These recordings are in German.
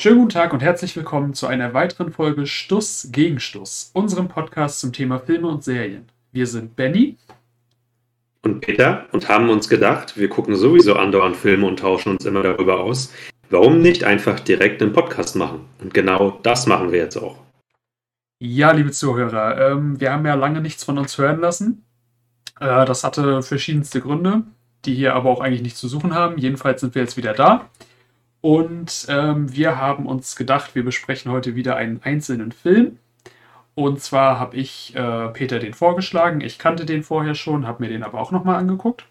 Schönen guten Tag und herzlich willkommen zu einer weiteren Folge Stuss gegen Stuss, unserem Podcast zum Thema Filme und Serien. Wir sind Benny und Peter und haben uns gedacht, wir gucken sowieso andauernd Filme und tauschen uns immer darüber aus. Warum nicht einfach direkt einen Podcast machen? Und genau das machen wir jetzt auch. Ja, liebe Zuhörer, ähm, wir haben ja lange nichts von uns hören lassen. Äh, das hatte verschiedenste Gründe, die hier aber auch eigentlich nichts zu suchen haben. Jedenfalls sind wir jetzt wieder da. Und ähm, wir haben uns gedacht, wir besprechen heute wieder einen einzelnen Film. Und zwar habe ich äh, Peter den vorgeschlagen. Ich kannte den vorher schon, habe mir den aber auch nochmal angeguckt.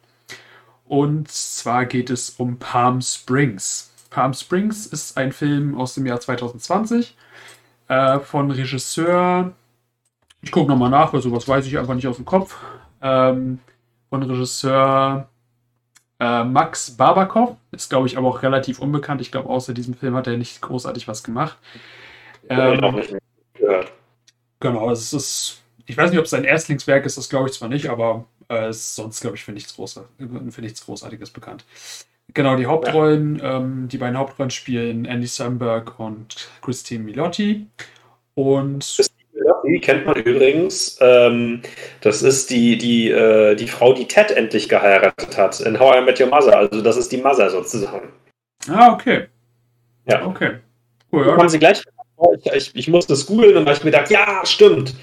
Und zwar geht es um Palm Springs. Palm Springs ist ein Film aus dem Jahr 2020 äh, von Regisseur. Ich gucke nochmal nach, weil sowas weiß ich einfach nicht aus dem Kopf. Ähm, von Regisseur äh, Max Barbakow. Ist, glaube ich, aber auch relativ unbekannt. Ich glaube, außer diesem Film hat er nicht großartig was gemacht. Ähm, auch nicht gehört. Genau, es ist. Ich weiß nicht, ob es sein Erstlingswerk ist, das glaube ich zwar nicht, aber äh, ist sonst, glaube ich, für nichts, Große, für nichts Großartiges bekannt. Genau, die Hauptrollen, ja. ähm, die beiden Hauptrollen spielen Andy Samberg und Christine Milotti. Und die kennt man übrigens. Ähm, das ist die, die, äh, die Frau, die Ted endlich geheiratet hat in How I Met Your Mother. Also das ist die Mother sozusagen. Ah, okay. Ja. Okay. Cool. Ja. Haben sie gleich. Ich, ich, ich musste es googeln und habe ich mir gedacht, ja, stimmt.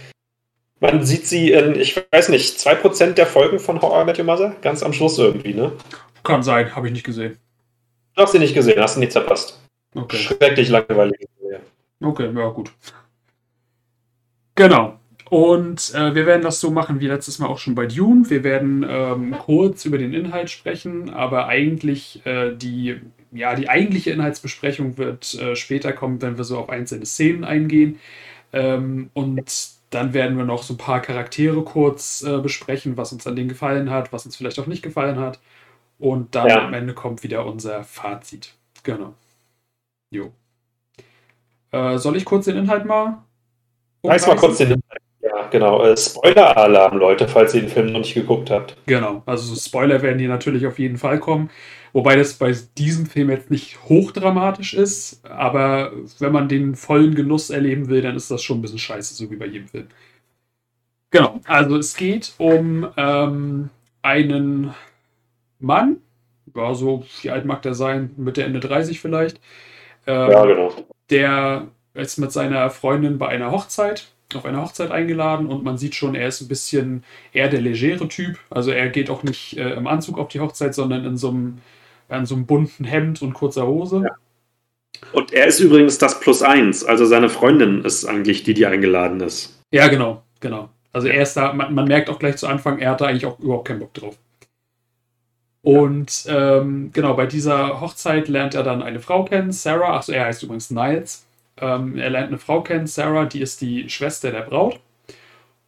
Man sieht sie in, ich weiß nicht, 2% der Folgen von How I Met Your Mother? Ganz am Schluss irgendwie, ne? Kann sein, habe ich nicht gesehen. Du hast sie nicht gesehen, hast du nichts verpasst. Okay. Schrecklich langweilig. Okay, ja, gut. Genau. Und äh, wir werden das so machen wie letztes Mal auch schon bei Dune. Wir werden ähm, kurz über den Inhalt sprechen, aber eigentlich äh, die, ja, die eigentliche Inhaltsbesprechung wird äh, später kommen, wenn wir so auf einzelne Szenen eingehen. Ähm, und dann werden wir noch so ein paar Charaktere kurz äh, besprechen, was uns an denen gefallen hat, was uns vielleicht auch nicht gefallen hat. Und dann ja. am Ende kommt wieder unser Fazit. Genau. Jo. Äh, soll ich kurz den Inhalt mal Reiß mal kurz den. Ja, genau. Äh, Spoiler-Alarm, Leute, falls ihr den Film noch nicht geguckt habt. Genau. Also Spoiler werden hier natürlich auf jeden Fall kommen. Wobei das bei diesem Film jetzt nicht hochdramatisch ist, aber wenn man den vollen Genuss erleben will, dann ist das schon ein bisschen scheiße, so wie bei jedem Film. Genau, also es geht um ähm, einen Mann, ja, so, wie alt mag der sein? Mitte, Ende 30 vielleicht. Ähm, ja, genau. Der ist mit seiner Freundin bei einer Hochzeit, auf einer Hochzeit eingeladen und man sieht schon, er ist ein bisschen eher der legere Typ. Also er geht auch nicht äh, im Anzug auf die Hochzeit, sondern in so einem, in so einem bunten Hemd und kurzer Hose. Ja. Und er ist übrigens das Plus eins. Also seine Freundin ist eigentlich die, die eingeladen ist. Ja, genau, genau. Also er ist da, man, man merkt auch gleich zu Anfang, er hat da eigentlich auch überhaupt keinen Bock drauf. Und ähm, genau, bei dieser Hochzeit lernt er dann eine Frau kennen, Sarah. Achso, er heißt übrigens Niles. Ähm, er lernt eine Frau kennen, Sarah, die ist die Schwester der Braut.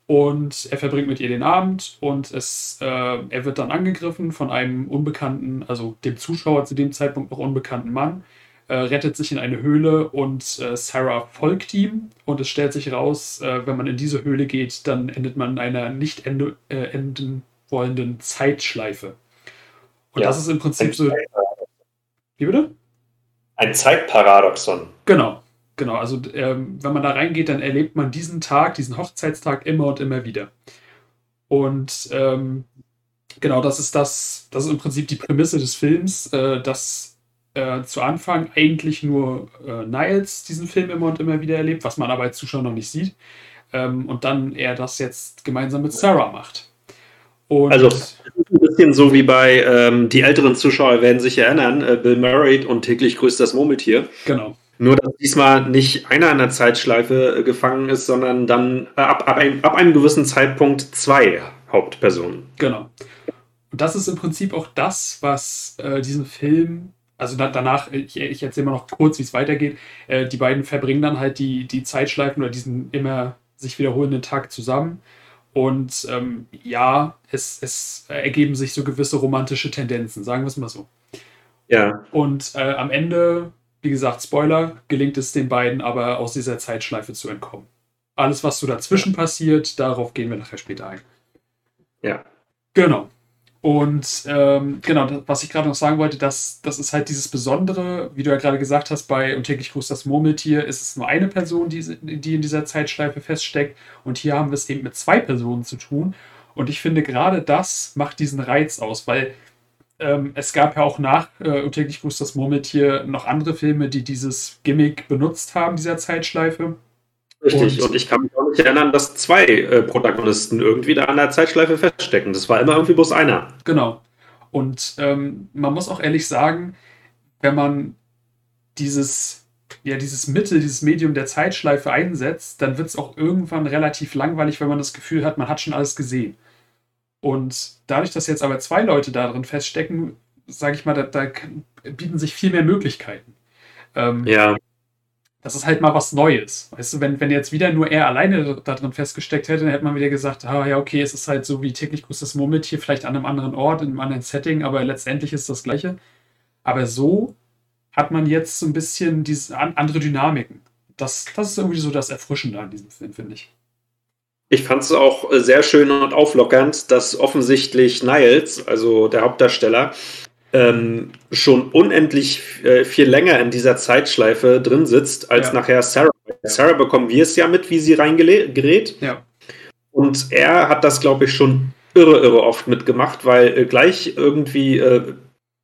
Und er verbringt mit ihr den Abend und es, äh, er wird dann angegriffen von einem unbekannten, also dem Zuschauer zu dem Zeitpunkt noch unbekannten Mann, äh, rettet sich in eine Höhle und äh, Sarah folgt ihm. Und es stellt sich raus, äh, wenn man in diese Höhle geht, dann endet man in einer nicht ende, äh, enden wollenden Zeitschleife. Und ja, das ist im Prinzip so. Wie bitte? Ein Zeitparadoxon. Genau. Genau, also ähm, wenn man da reingeht, dann erlebt man diesen Tag, diesen Hochzeitstag immer und immer wieder. Und ähm, genau, das ist das, das ist im Prinzip die Prämisse des Films, äh, dass äh, zu Anfang eigentlich nur äh, Niles diesen Film immer und immer wieder erlebt, was man aber als Zuschauer noch nicht sieht. Ähm, und dann er das jetzt gemeinsam mit Sarah macht. Und also ein bisschen so wie bei ähm, die älteren Zuschauer werden sich erinnern, äh, Bill Murray und täglich grüßt das Murmeltier. Genau. Nur, dass diesmal nicht einer in der Zeitschleife äh, gefangen ist, sondern dann äh, ab, ab, ein, ab einem gewissen Zeitpunkt zwei Hauptpersonen. Genau. Und das ist im Prinzip auch das, was äh, diesen Film, also da, danach, ich, ich erzähle mal noch kurz, wie es weitergeht. Äh, die beiden verbringen dann halt die, die Zeitschleifen oder diesen immer sich wiederholenden Tag zusammen. Und ähm, ja, es, es ergeben sich so gewisse romantische Tendenzen, sagen wir es mal so. Ja. Und äh, am Ende wie gesagt, Spoiler, gelingt es den beiden aber aus dieser Zeitschleife zu entkommen. Alles, was so dazwischen passiert, darauf gehen wir nachher später ein. Ja. Genau. Und ähm, genau, was ich gerade noch sagen wollte, dass das ist halt dieses Besondere, wie du ja gerade gesagt hast, bei Und täglich grüßt das Murmeltier ist es nur eine Person, die, die in dieser Zeitschleife feststeckt. Und hier haben wir es eben mit zwei Personen zu tun. Und ich finde, gerade das macht diesen Reiz aus, weil ähm, es gab ja auch nach äh, Und täglich grüßt das Murmeltier noch andere Filme, die dieses Gimmick benutzt haben, dieser Zeitschleife. Richtig, und, und, ich kann mich auch nicht erinnern, dass zwei äh, Protagonisten irgendwie da an der Zeitschleife feststecken. Das war immer irgendwie bloß einer. Genau. Und ähm, man muss auch ehrlich sagen, wenn man dieses, ja, dieses Mittel, dieses Medium der Zeitschleife einsetzt, dann wird es auch irgendwann relativ langweilig, wenn man das Gefühl hat, man hat schon alles gesehen. Und dadurch, dass jetzt aber zwei Leute da drin feststecken, sage ich mal, da, da, bieten sich viel mehr Möglichkeiten. Ähm, ja das ist halt mal was Neues. Weißt du, wenn, wenn jetzt wieder nur er alleine da drin festgesteckt hätte, dann hätte man wieder gesagt, ah ja, okay, es ist halt so wie täglich grüßt das Murmeltier, vielleicht an einem anderen Ort, in einem anderen Setting, aber letztendlich ist das Gleiche. Aber so hat man jetzt so ein bisschen diese andere Dynamiken. Das, das ist irgendwie so das Erfrischende an diesem Film, finde ich. Ich fand es auch sehr schön und auflockernd, dass offensichtlich Niles, also der Hauptdarsteller, ähm, schon unendlich äh, viel länger in dieser Zeitschleife drin sitzt, als ja. nachher Sarah. Sarah bekommen wir es ja mit, wie sie reingerät. Ja. Und er hat das, glaube ich, schon irre, irre oft mitgemacht, weil äh, gleich irgendwie äh,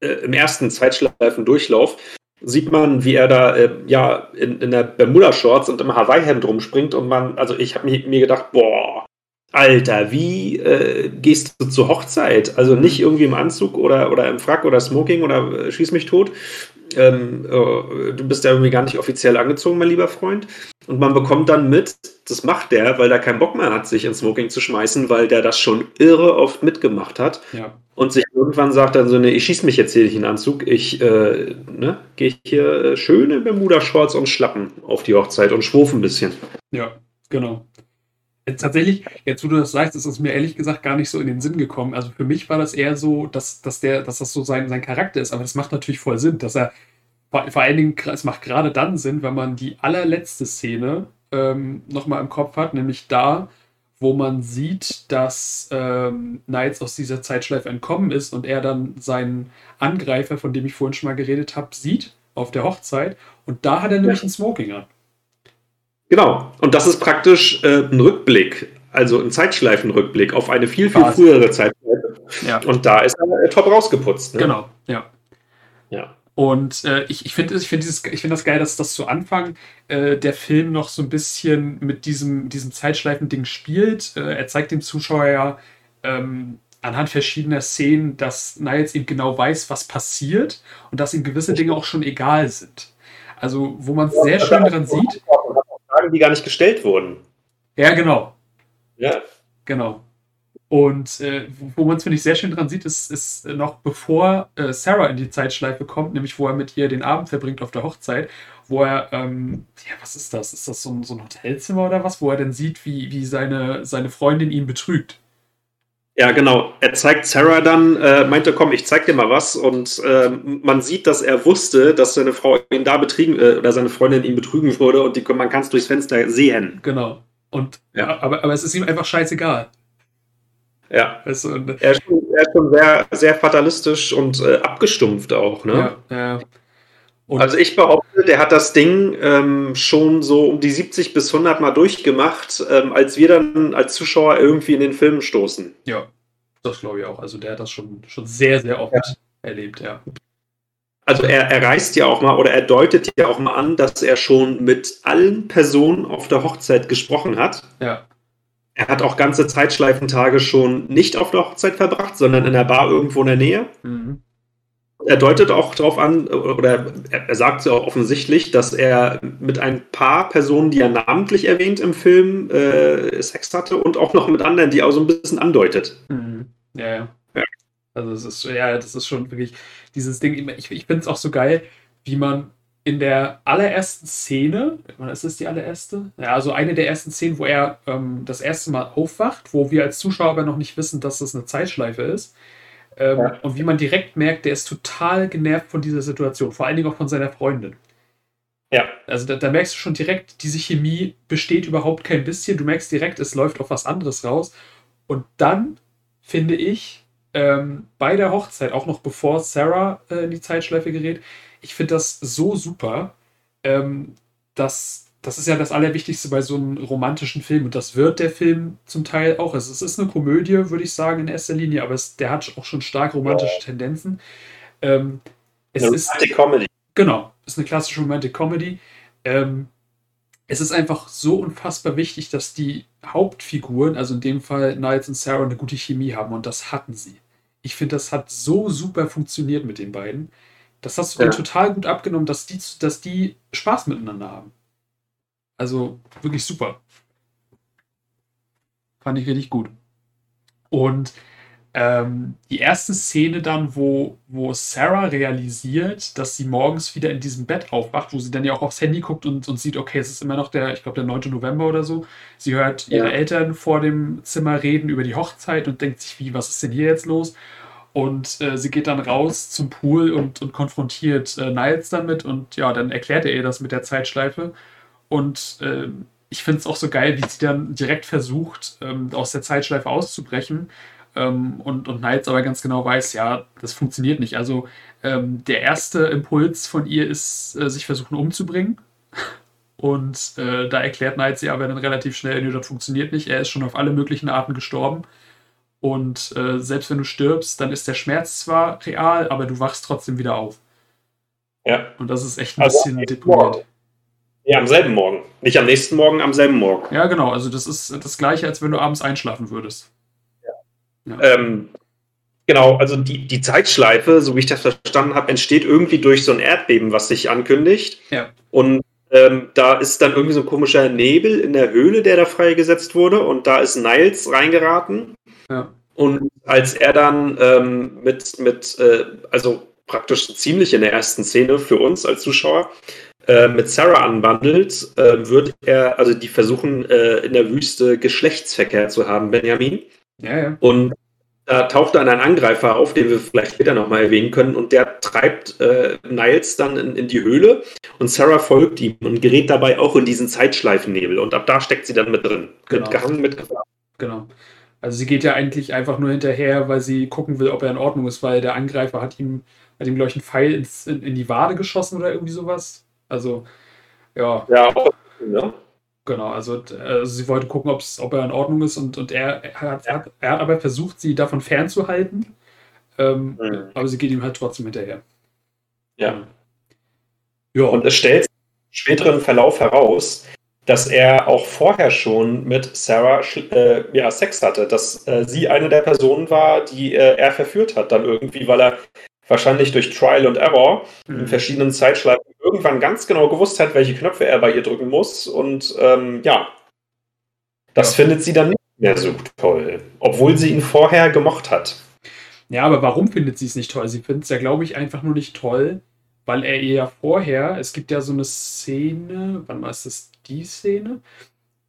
äh im ersten Zeitschleifendurchlauf sieht man, wie er da äh, ja in, in der Bermuda-Shorts und im Hawaii-Hemd rumspringt und man, also ich habe mir, gedacht, boah, Alter, wie äh, gehst du zur Hochzeit? Also nicht irgendwie im Anzug oder, oder im Frack oder Smoking oder äh, schieß mich tot. Ähm, äh, du bist ja irgendwie gar nicht offiziell angezogen, mein lieber Freund. Und man bekommt dann mit, das macht der, weil der keinen Bock mehr hat, sich ins Smoking zu schmeißen, weil der das schon irre oft mitgemacht hat. Ja. Und sich irgendwann sagt dann so, ne, ich schieß mich jetzt hier nicht in den Anzug, ich äh, ne, gehe hier äh, schöne Bermuda-Shorts und Schlappen auf die Hochzeit und schwurf ein bisschen. Ja, genau. Tatsächlich, jetzt wo du das sagst, ist es mir ehrlich gesagt gar nicht so in den Sinn gekommen. Also für mich war das eher so, dass, dass, der, dass das so sein, sein Charakter ist. Aber das macht natürlich voll Sinn, dass er vor allen Dingen, es macht gerade dann Sinn, wenn man die allerletzte Szene ähm, nochmal im Kopf hat, nämlich da, wo man sieht, dass ähm, Knights aus dieser Zeitschleife entkommen ist und er dann seinen Angreifer, von dem ich vorhin schon mal geredet habe, sieht auf der Hochzeit. Und da hat er nämlich ja. ein Smoking an. Genau. Und das ist praktisch äh, ein Rückblick, also ein Zeitschleifenrückblick auf eine viel, viel Quasi. frühere Zeitschleife. Ja. Und da ist er äh, top rausgeputzt. Ne? Genau, ja. Ja. Und äh, ich, ich finde ich find find das geil, dass das zu Anfang äh, der Film noch so ein bisschen mit diesem, diesem Zeitschleifen-Ding spielt. Äh, er zeigt dem Zuschauer ja ähm, anhand verschiedener Szenen, dass Niles eben genau weiß, was passiert und dass ihm gewisse Dinge auch schon egal sind. Also, wo man es sehr schön dran sieht. Fragen, die gar nicht gestellt wurden. Ja, genau. Ja. Genau. Und äh, wo man es, finde ich, sehr schön dran sieht, ist, ist noch bevor äh, Sarah in die Zeitschleife kommt, nämlich wo er mit ihr den Abend verbringt auf der Hochzeit, wo er, ähm, ja, was ist das? Ist das so ein, so ein Hotelzimmer oder was? Wo er dann sieht, wie, wie seine, seine Freundin ihn betrügt. Ja, genau. Er zeigt Sarah dann, äh, meinte, komm, ich zeig dir mal was. Und äh, man sieht, dass er wusste, dass seine Frau ihn da betriegen, äh, oder seine Freundin ihn betrügen würde und die, man kann es durchs Fenster sehen. Genau. Und ja. aber, aber es ist ihm einfach scheißegal. Ja. Weißt du, er, ist schon, er, ist schon, sehr, sehr fatalistisch und äh, abgestumpft auch, ne? Ja, ja. Und also ich behaupte, der hat das Ding ähm, schon so um die 70 bis 100 Mal durchgemacht, ähm, als wir dann als Zuschauer irgendwie in den Film stoßen. Ja, das glaube ich auch. Also der hat das schon, schon sehr, sehr oft ja. erlebt, ja. Also er, er reißt ja auch mal oder er deutet ja auch mal an, dass er schon mit allen Personen auf der Hochzeit gesprochen hat. Ja. Er hat auch ganze Zeitschleifentage schon nicht auf der Hochzeit verbracht, sondern in der Bar irgendwo in der Nähe. Mhm er deutet auch darauf an, oder er sagt es ja auch offensichtlich, dass er mit ein paar Personen, die er namentlich erwähnt im Film, äh, Sex hatte und auch noch mit anderen, die er so ein bisschen andeutet. Mhm. Ja, ja, ja. Also es ist, ja, das ist schon wirklich dieses Ding, ich, ich finde es auch so geil, wie man in der allerersten Szene, ist das die allererste? Ja, also eine der ersten Szenen, wo er ähm, das erste Mal aufwacht, wo wir als Zuschauer aber noch nicht wissen, dass das eine Zeitschleife ist ähm, ja. Und wie man direkt merkt, der ist total genervt von dieser Situation, vor allen Dingen auch von seiner Freundin. Ja. Also da, da, merkst du schon direkt, diese Chemie besteht überhaupt kein bisschen. Du merkst direkt, es läuft auf was anderes raus. Und dann, finde ich, ähm, bei der Hochzeit, auch noch bevor Sarah äh, in die Zeitschleife gerät. Ich finde das so super. Ähm, dass, das ist ja das Allerwichtigste bei so einem romantischen Film und das wird der Film zum Teil auch. Also es ist eine Komödie, würde ich sagen, in erster Linie, aber es, der hat auch schon stark romantische. Tendenzen. Ähm, es eine ist Romantic Comedy. Genau, ist eine klassische Romantic Comedy. Ähm, es ist einfach so unfassbar wichtig, dass die Hauptfiguren, also in dem Fall Niles und Sarah, eine gute Chemie haben und das hatten sie. Ich finde, das hat so super funktioniert mit den beiden. Das hast du ja. dir total gut abgenommen, dass die, dass die Spaß miteinander haben. Also wirklich super. Fand ich richtig gut. Und ähm, die erste Szene dann, wo, wo Sarah realisiert, dass sie morgens wieder in diesem Bett aufwacht, wo sie dann ja auch aufs Handy guckt und, und sieht, okay, es ist immer noch der, ich glaube, der 9. November oder so. Sie hört ihre ja. Eltern vor dem Zimmer reden über die Hochzeit und denkt sich, wie, was ist denn hier jetzt los? Und äh, sie geht dann raus zum Pool und, und konfrontiert äh, Niles damit und ja, dann erklärt er ihr das mit der Zeitschleife. Und äh, ich finde es auch so geil, wie sie dann direkt versucht, ähm, aus der Zeitschleife auszubrechen ähm, und, und Niles aber ganz genau weiß, ja, das funktioniert nicht. Also ähm, der erste Impuls von ihr ist, äh, sich versuchen umzubringen. Und äh, da erklärt Niles ja aber dann relativ schnell, nee, das funktioniert nicht. Er ist schon auf alle möglichen Arten gestorben. Und äh, selbst wenn du stirbst, dann ist der Schmerz zwar real, aber du wachst trotzdem wieder auf. Ja. Und das ist echt ein also bisschen deprimiert. Ja, am selben Morgen. Nicht am nächsten Morgen, am selben Morgen. Ja, genau. Also das ist das gleiche, als wenn du abends einschlafen würdest. Ja. Ähm, genau, also die, die Zeitschleife, so wie ich das verstanden habe, entsteht irgendwie durch so ein Erdbeben, was sich ankündigt. Ja. Und ähm, da ist dann irgendwie so ein komischer Nebel in der Höhle, der da freigesetzt wurde. Und da ist Niles reingeraten. Ja. Und als er dann ähm, mit, mit äh, also praktisch ziemlich in der ersten Szene für uns als Zuschauer, äh, mit Sarah anwandelt, äh, wird er, also die versuchen äh, in der Wüste Geschlechtsverkehr zu haben, Benjamin. Ja, ja. Und da taucht dann ein Angreifer auf, den wir vielleicht später nochmal erwähnen können, und der treibt äh, Niles dann in, in, die Höhle und Sarah folgt ihm und gerät dabei auch in diesen Zeitschleifennebel. Und ab da steckt sie dann mit drin. Genau. Mit gehangen, mit Gefahr. Genau. Also sie geht ja eigentlich einfach nur hinterher, weil sie gucken will, ob er in Ordnung ist, weil der Angreifer hat ihm, hat ihm glaube ich, einen Pfeil ins, in, in, die Wade geschossen oder irgendwie sowas. Also, ja. Ja, auch, ja. Genau, also, also sie wollte gucken, ob er in Ordnung ist und, und er, er, hat, ja. er hat aber versucht, sie davon fernzuhalten. Ähm, mhm. Aber sie geht ihm halt trotzdem hinterher. Ja. Ja. Und es stellt sich im späteren Verlauf heraus, dass er auch vorher schon mit Sarah äh, ja, Sex hatte, dass äh, sie eine der Personen war, die äh, er verführt hat, dann irgendwie, weil er wahrscheinlich durch Trial und Error mhm. in verschiedenen Zeitschleifen irgendwann ganz genau gewusst hat, welche Knöpfe er bei ihr drücken muss. Und ähm, ja, das ja. findet sie dann nicht mehr so toll, obwohl sie ihn vorher gemocht hat. Ja, aber warum findet sie es nicht toll? Sie findet es ja, glaube ich, einfach nur nicht toll, weil er ihr ja vorher, es gibt ja so eine Szene, wann war es das, die Szene?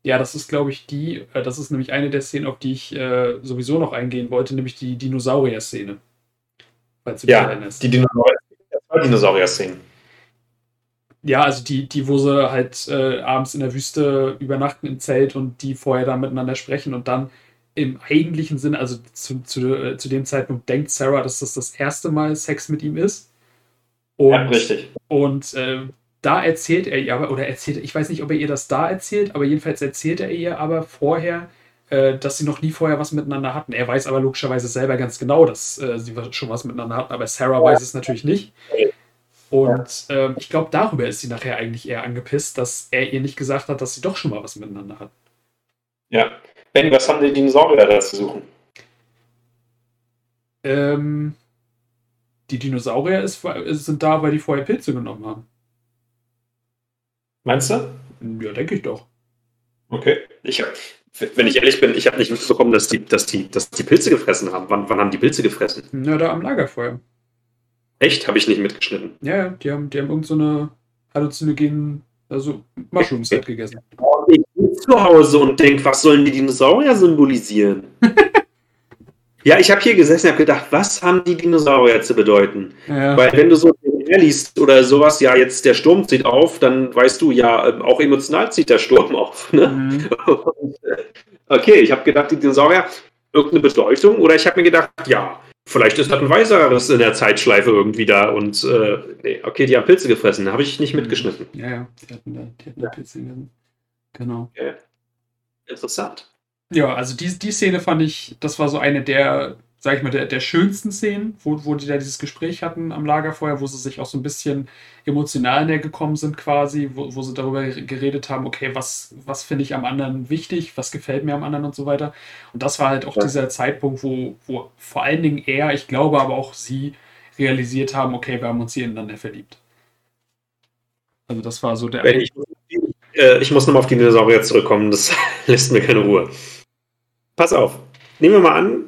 Ja, das ist, glaube ich, die, äh, das ist nämlich eine der Szenen, auf die ich äh, sowieso noch eingehen wollte, nämlich die Dinosaurier-Szene. Falls du ja, dich. Die Dinosaurier-Szenen. Ja, also die, die, wo sie halt äh, abends in der Wüste übernachten im Zelt und die vorher da miteinander sprechen und dann im eigentlichen Sinne, also zu, zu, äh, zu dem Zeitpunkt denkt Sarah, dass das das erste Mal Sex mit ihm ist. Und, ja, richtig. Und äh, da erzählt er ihr aber, oder erzählt, ich weiß nicht, ob er ihr das da erzählt, aber jedenfalls erzählt er ihr aber vorher, äh, dass sie noch nie vorher was miteinander hatten. Er weiß aber logischerweise selber ganz genau, dass äh, sie schon was miteinander hatten, aber Sarah weiß es natürlich nicht. Und ähm, ich glaube, darüber ist sie nachher eigentlich eher angepisst, dass er ihr nicht gesagt hat, dass sie doch schon mal was miteinander hatten. Ja. Benny, was haben die Dinosaurier da zu suchen? Ähm, die Dinosaurier ist, sind da, weil die vorher Pilze genommen haben. Meinst du? Ja, denke ich doch. Okay. Ich habe wenn ich ehrlich bin, ich habe nicht mitbekommen, dass die, dass, die, dass die Pilze gefressen haben. Wann, wann haben die Pilze gefressen? Na, da am Lagerfeuer. Echt? Habe ich nicht mitgeschnitten. Ja, die haben, die haben irgendeine so halluzinogenen, also Mushrooms halt gegessen. Ich bin zu Hause und denke, was sollen die Dinosaurier symbolisieren? ja, ich habe hier gesessen und habe gedacht, was haben die Dinosaurier zu bedeuten? Ja. Weil wenn du so liest oder sowas, ja, jetzt der Sturm zieht auf, dann weißt du, ja, ähm, auch emotional zieht der Sturm auf. Ne? Mhm. Äh, okay, ich habe gedacht, die Dinosaurier irgendeine Bedeutung oder ich habe mir gedacht, ja, Vielleicht ist das ein weiseres in der Zeitschleife irgendwie da und äh, nee, okay, die haben Pilze gefressen, habe ich nicht mitgeschnitten. Ja, ja, die hatten da, die hatten da Pilze gegessen. Genau. Okay. Interessant. Ja, also die, die Szene fand ich, das war so eine der sag ich mal, der, der schönsten Szenen, wo, wo die da dieses Gespräch hatten am Lagerfeuer, wo sie sich auch so ein bisschen emotional näher gekommen sind quasi, wo, wo sie darüber geredet haben, okay, was, was finde ich am anderen wichtig, was gefällt mir am anderen und so weiter. Und das war halt auch ja. dieser Zeitpunkt, wo, wo vor allen Dingen er, ich glaube aber auch sie, realisiert haben, okay, wir haben uns hier ineinander verliebt. Also das war so der... Ich, äh, ich muss nochmal auf die Dinosaurier zurückkommen, das lässt mir keine Ruhe. Pass auf, nehmen wir mal an,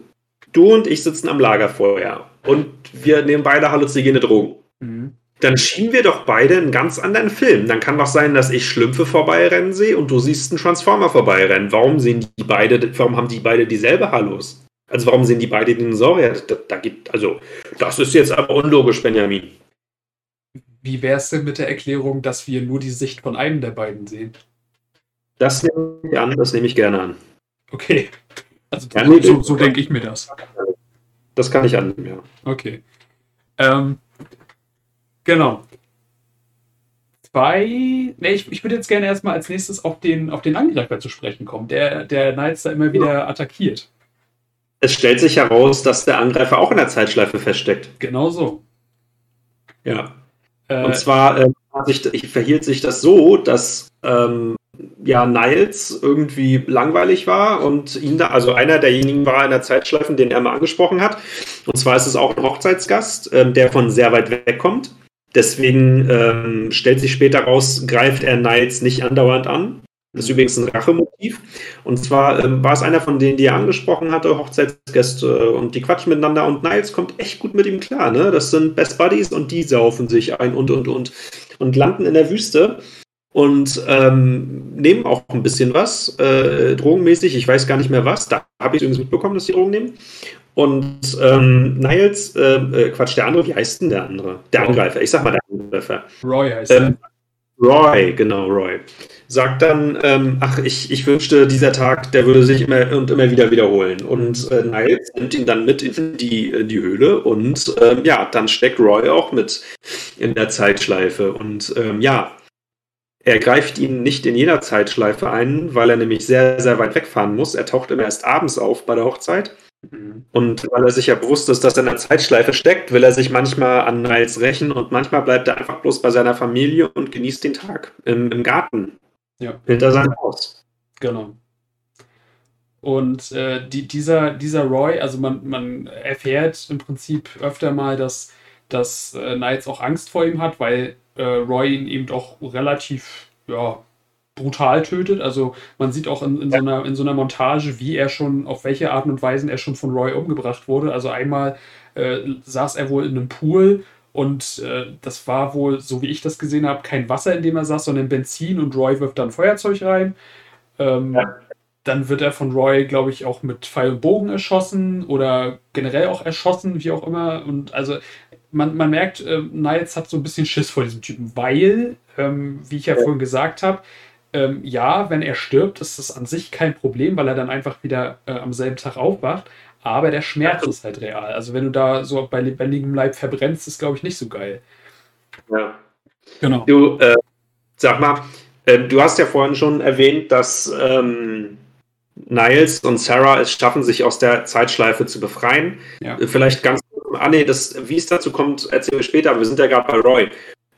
du und ich sitzen am Lagerfeuer und wir nehmen beide halluzinogene Drogen. Mhm. Dann schienen wir doch beide einen ganz anderen Film. Dann kann doch sein, dass ich Schlümpfe vorbeirennen sehe und du siehst einen Transformer vorbeirennen. Warum sehen die beide, warum haben die beide dieselbe Hallos? Also warum sehen die beide Dinosaurier? Da, da gibt, also, das ist jetzt aber unlogisch, Benjamin. Wie wäre es denn mit der Erklärung, dass wir nur die Sicht von einem der beiden sehen? Das nehme ich an, das nehme ich gerne an. Okay. Also ja, nee, so, so denke ich mir das. Das kann ich annehmen, ja. Okay. Ähm, genau. Zwei. Ne, ich, ich würde jetzt gerne erstmal als nächstes auf den, auf den Angreifer zu sprechen kommen, der, der Knights da immer wieder attackiert. Es stellt sich heraus, dass der Angreifer auch in der Zeitschleife feststeckt. Genau so. Ja. Äh, Und zwar äh, sich, verhielt sich das so, dass ähm, ja, Niles irgendwie langweilig war und ihn da, also einer derjenigen war in der Zeitschleife, den er mal angesprochen hat. Und zwar ist es auch ein Hochzeitsgast, ähm, der von sehr weit weg kommt. Deswegen ähm, stellt sich später raus, greift er Niles nicht andauernd an. Das ist übrigens ein Rachemotiv. Und zwar ähm, war es einer von denen, die er angesprochen hatte, Hochzeitsgäste, und die quatschen miteinander und Niles kommt echt gut mit ihm klar. Ne? Das sind Best Buddies und die saufen sich ein und und und und landen in der Wüste und ähm, nehmen auch ein bisschen was, äh, drogenmäßig. Ich weiß gar nicht mehr was. Da habe ich übrigens mitbekommen, dass die Drogen nehmen. Und ähm, Niles, äh, äh, Quatsch, der andere, wie heißt denn der andere? Der Angreifer, ich sag mal der Angreifer. Roy heißt ähm, er. Roy, genau, Roy. Sagt dann, ähm, ach, ich, ich wünschte, dieser Tag, der würde sich immer und immer wieder wiederholen. Und äh, Niles nimmt ihn dann mit in die, in die Höhle und ähm, ja, dann steckt Roy auch mit in der Zeitschleife. Und ähm, ja, er greift ihn nicht in jeder Zeitschleife ein, weil er nämlich sehr, sehr weit wegfahren muss. Er taucht immer erst abends auf bei der Hochzeit. Mhm. Und weil er sich ja bewusst ist, dass er in der Zeitschleife steckt, will er sich manchmal an Niles rächen und manchmal bleibt er einfach bloß bei seiner Familie und genießt den Tag im, im Garten. Ja. Hinter seinem Haus. Genau. Und äh, die, dieser, dieser Roy, also man, man erfährt im Prinzip öfter mal, dass, dass äh, Niles auch Angst vor ihm hat, weil äh, Roy ihn eben doch relativ ja, brutal tötet. Also man sieht auch in, in, so einer, in so einer Montage, wie er schon, auf welche Art und Weise er schon von Roy umgebracht wurde. Also einmal äh, saß er wohl in einem Pool und äh, das war wohl, so wie ich das gesehen habe, kein Wasser, in dem er saß, sondern Benzin und Roy wirft dann Feuerzeug rein. Ähm, ja. Dann wird er von Roy, glaube ich, auch mit Pfeil und Bogen erschossen oder generell auch erschossen, wie auch immer. Und also man, man merkt, äh, Niles hat so ein bisschen Schiss vor diesem Typen, weil, ähm, wie ich ja, ja. vorhin gesagt habe, ähm, ja, wenn er stirbt, ist das an sich kein Problem, weil er dann einfach wieder äh, am selben Tag aufwacht. Aber der Schmerz ja. ist halt real. Also wenn du da so bei lebendigem Leib verbrennst, ist glaube ich nicht so geil. Ja. Genau. Du, äh, sag mal, äh, du hast ja vorhin schon erwähnt, dass ähm, Niles und Sarah es schaffen, sich aus der Zeitschleife zu befreien. Ja. Vielleicht ganz Ah, nee, das, wie es dazu kommt, erzählen wir später, aber wir sind ja gerade bei Roy.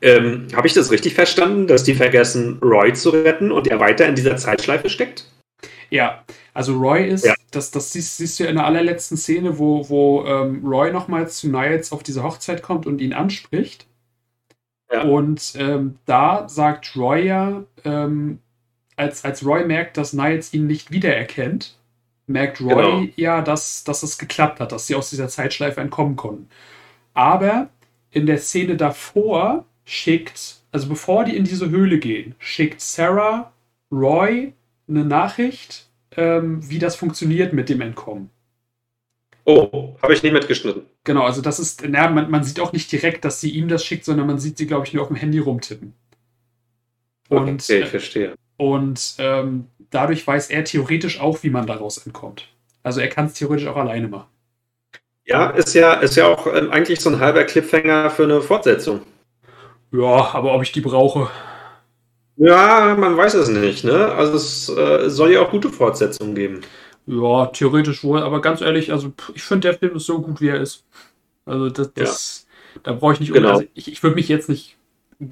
Ähm, Habe ich das richtig verstanden, dass die vergessen, Roy zu retten und er weiter in dieser Zeitschleife steckt? Ja, also Roy ist, ja. das, das siehst, siehst, du in der allerletzten Szene, wo, wo ähm, Roy nochmals zu Niles auf diese Hochzeit kommt und ihn anspricht. Ja. Und ähm, da sagt Roy ja, ähm, als, als Roy merkt, dass Niles ihn nicht wiedererkennt, merkt Roy genau. ja, dass, dass es geklappt hat, dass sie aus dieser Zeitschleife entkommen konnten. Aber in der Szene davor schickt, also bevor die in diese Höhle gehen, schickt Sarah Roy eine Nachricht, ähm, wie das funktioniert mit dem Entkommen. Oh, habe ich nicht mitgeschnitten. Genau, also das ist, na, man, man sieht auch nicht direkt, dass sie ihm das schickt, sondern man sieht sie, glaube ich, nur auf dem Handy rumtippen. Und, okay, ich verstehe. Und ähm, dadurch weiß er theoretisch auch, wie man daraus entkommt. Also er kann es theoretisch auch alleine machen. Ja, ist ja, ist ja auch ähm, eigentlich so ein halber Cliffhanger für eine Fortsetzung. Ja, aber ob ich die brauche. Ja, man weiß es nicht, ne? Also es äh, soll ja auch gute Fortsetzungen geben. Ja, theoretisch wohl, aber ganz ehrlich, also ich finde, der Film ist so gut, wie er ist. Also das, das ja. da brauche ich nicht, genau. also ich, ich würde mich jetzt nicht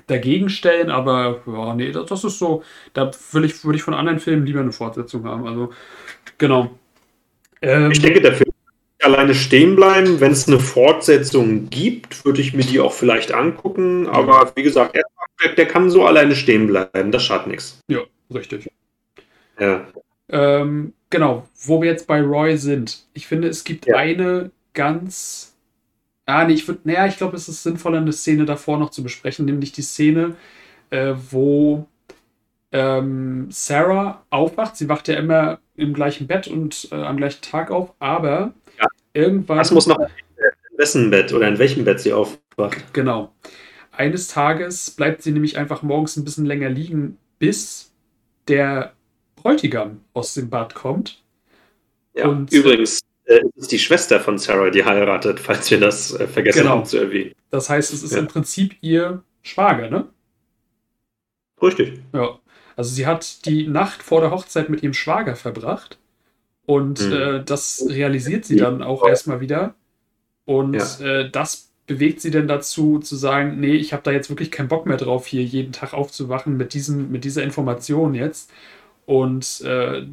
dagegen stellen, aber ja, nee, das, das ist so, da würde ich, würd ich von anderen Filmen lieber eine Fortsetzung haben. Also, genau. Ähm, ich denke, der Film alleine stehen bleiben. Wenn es eine Fortsetzung gibt, würde ich mir die auch vielleicht angucken. Aber wie gesagt, der, der kann so alleine stehen bleiben. Das schadet nichts. Ja, richtig. Ja. Ähm, genau, wo wir jetzt bei Roy sind. Ich finde, es gibt ja. eine ganz. Ah, nee, ich würde. Naja, ich glaube, es ist sinnvoller, eine Szene davor noch zu besprechen, nämlich die Szene, äh, wo ähm, Sarah aufwacht. Sie wacht ja immer im gleichen Bett und äh, am gleichen Tag auf, aber ja. irgendwann. Das muss noch in wessen Bett oder in welchem Bett sie aufwacht. Genau. Eines Tages bleibt sie nämlich einfach morgens ein bisschen länger liegen, bis der Bräutigam aus dem Bad kommt. Ja, und, übrigens äh, ist die Schwester von Sarah, die heiratet, falls wir das äh, vergessen genau. haben zu erwähnen. Das heißt, es ist ja. im Prinzip ihr Schwager, ne? Richtig. Ja. Also sie hat die Nacht vor der Hochzeit mit ihrem Schwager verbracht und mhm. äh, das realisiert sie dann auch erstmal wieder. Und ja. äh, das bewegt sie denn dazu zu sagen, nee, ich habe da jetzt wirklich keinen Bock mehr drauf, hier jeden Tag aufzuwachen mit, diesem, mit dieser Information jetzt. Und äh,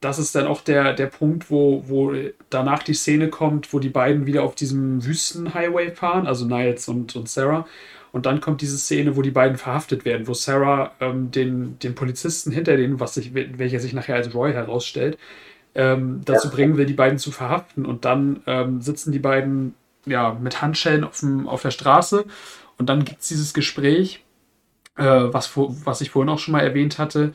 das ist dann auch der, der Punkt, wo, wo danach die Szene kommt, wo die beiden wieder auf diesem Wüstenhighway fahren, also Niles und, und Sarah. Und dann kommt diese Szene, wo die beiden verhaftet werden, wo Sarah ähm, den, den Polizisten hinter denen, was sich, welcher sich nachher als Roy herausstellt, ähm, dazu bringen will, die beiden zu verhaften. Und dann ähm, sitzen die beiden ja, mit Handschellen auf, dem, auf der Straße. Und dann gibt es dieses Gespräch, äh, was, was ich vorhin auch schon mal erwähnt hatte,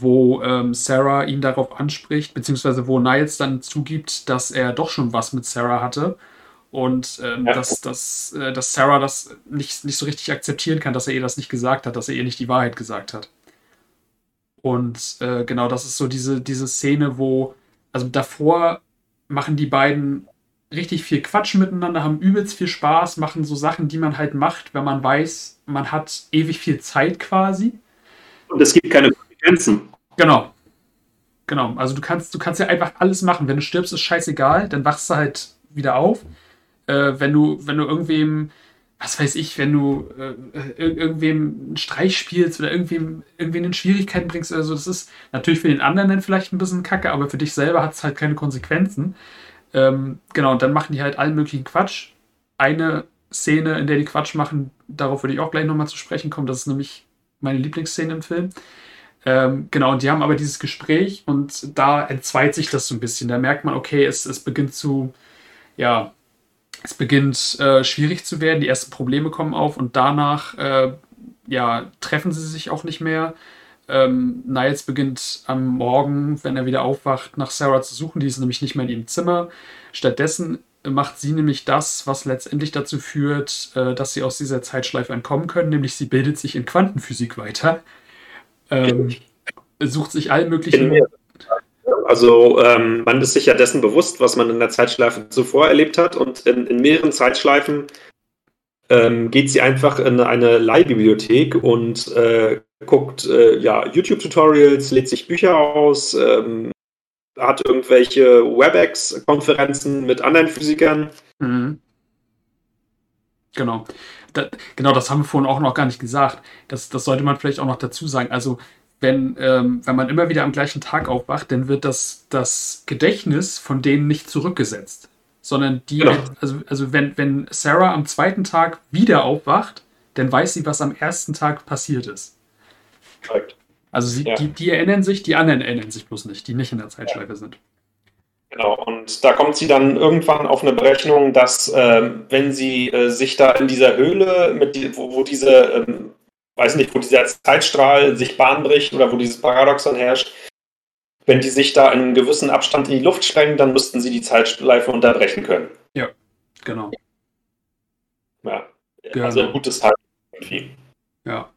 wo ähm, Sarah ihn darauf anspricht, beziehungsweise wo Niles dann zugibt, dass er doch schon was mit Sarah hatte und ähm, ja. dass, dass, äh, dass Sarah das nicht, nicht so richtig akzeptieren kann, dass er ihr das nicht gesagt hat, dass er ihr nicht die Wahrheit gesagt hat. Und äh, genau, das ist so diese, diese Szene, wo, also davor machen die beiden richtig viel Quatsch miteinander, haben übelst viel Spaß, machen so Sachen, die man halt macht, wenn man weiß, man hat ewig viel Zeit quasi. Und es gibt keine Konsequenzen. Genau. Genau. Also du kannst, du kannst ja einfach alles machen. Wenn du stirbst, ist scheißegal, dann wachst du halt wieder auf äh, wenn du, wenn du irgendwem, was weiß ich, wenn du äh, irgendwem einen Streich spielst oder irgendwem, irgendwen in Schwierigkeiten bringst oder so, das ist natürlich für den anderen dann vielleicht ein bisschen kacke, aber für dich selber hat es halt keine Konsequenzen. Ähm, genau, und dann machen die halt allen möglichen Quatsch. Eine Szene, in der die Quatsch machen, darauf würde ich auch gleich nochmal zu sprechen kommen, das ist nämlich meine Lieblingsszene im Film. Ähm, genau, und die haben aber dieses Gespräch und da entzweit sich das so ein bisschen. Da merkt man, okay, es, es beginnt zu, ja, es beginnt äh, schwierig zu werden, die ersten Probleme kommen auf und danach äh, ja, treffen sie sich auch nicht mehr. Ähm, Niles beginnt am Morgen, wenn er wieder aufwacht, nach Sarah zu suchen. Die ist nämlich nicht mehr in ihrem Zimmer. Stattdessen macht sie nämlich das, was letztendlich dazu führt, äh, dass sie aus dieser Zeitschleife entkommen können, nämlich sie bildet sich in Quantenphysik weiter. Ähm, sucht sich all möglichen also ähm, man ist sich ja dessen bewusst, was man in der Zeitschleife zuvor erlebt hat und in, in mehreren Zeitschleifen ähm, geht sie einfach in eine Leihbibliothek und äh, guckt äh, ja, YouTube-Tutorials, lädt sich Bücher aus, ähm, hat irgendwelche WebEx-Konferenzen mit anderen Physikern. Mhm. Genau. Da, genau, das haben wir vorhin auch noch gar nicht gesagt. Das, das sollte man vielleicht auch noch dazu sagen. Also wenn, ähm, wenn man immer wieder am gleichen Tag aufwacht, dann wird das, das Gedächtnis von denen nicht zurückgesetzt. Sondern die, genau. also, also wenn, wenn Sarah am zweiten Tag wieder aufwacht, dann weiß sie, was am ersten Tag passiert ist. Korrekt. Also sie, ja. die, die erinnern sich, die anderen erinnern sich bloß nicht, die nicht in der Zeitschleife ja. sind. Genau, und da kommt sie dann irgendwann auf eine Berechnung, dass äh, wenn sie äh, sich da in dieser Höhle, die, wo, wo, diese ähm, weiß nicht, wo dieser Zeitstrahl sich Bahn bricht oder wo dieses Paradoxon herrscht. Wenn die sich da in einem gewissen Abstand in die Luft sprengen, dann müssten sie die Zeitschleife unterbrechen können. Ja, genau. Ja, genau. also ein gutes Teil. Ja.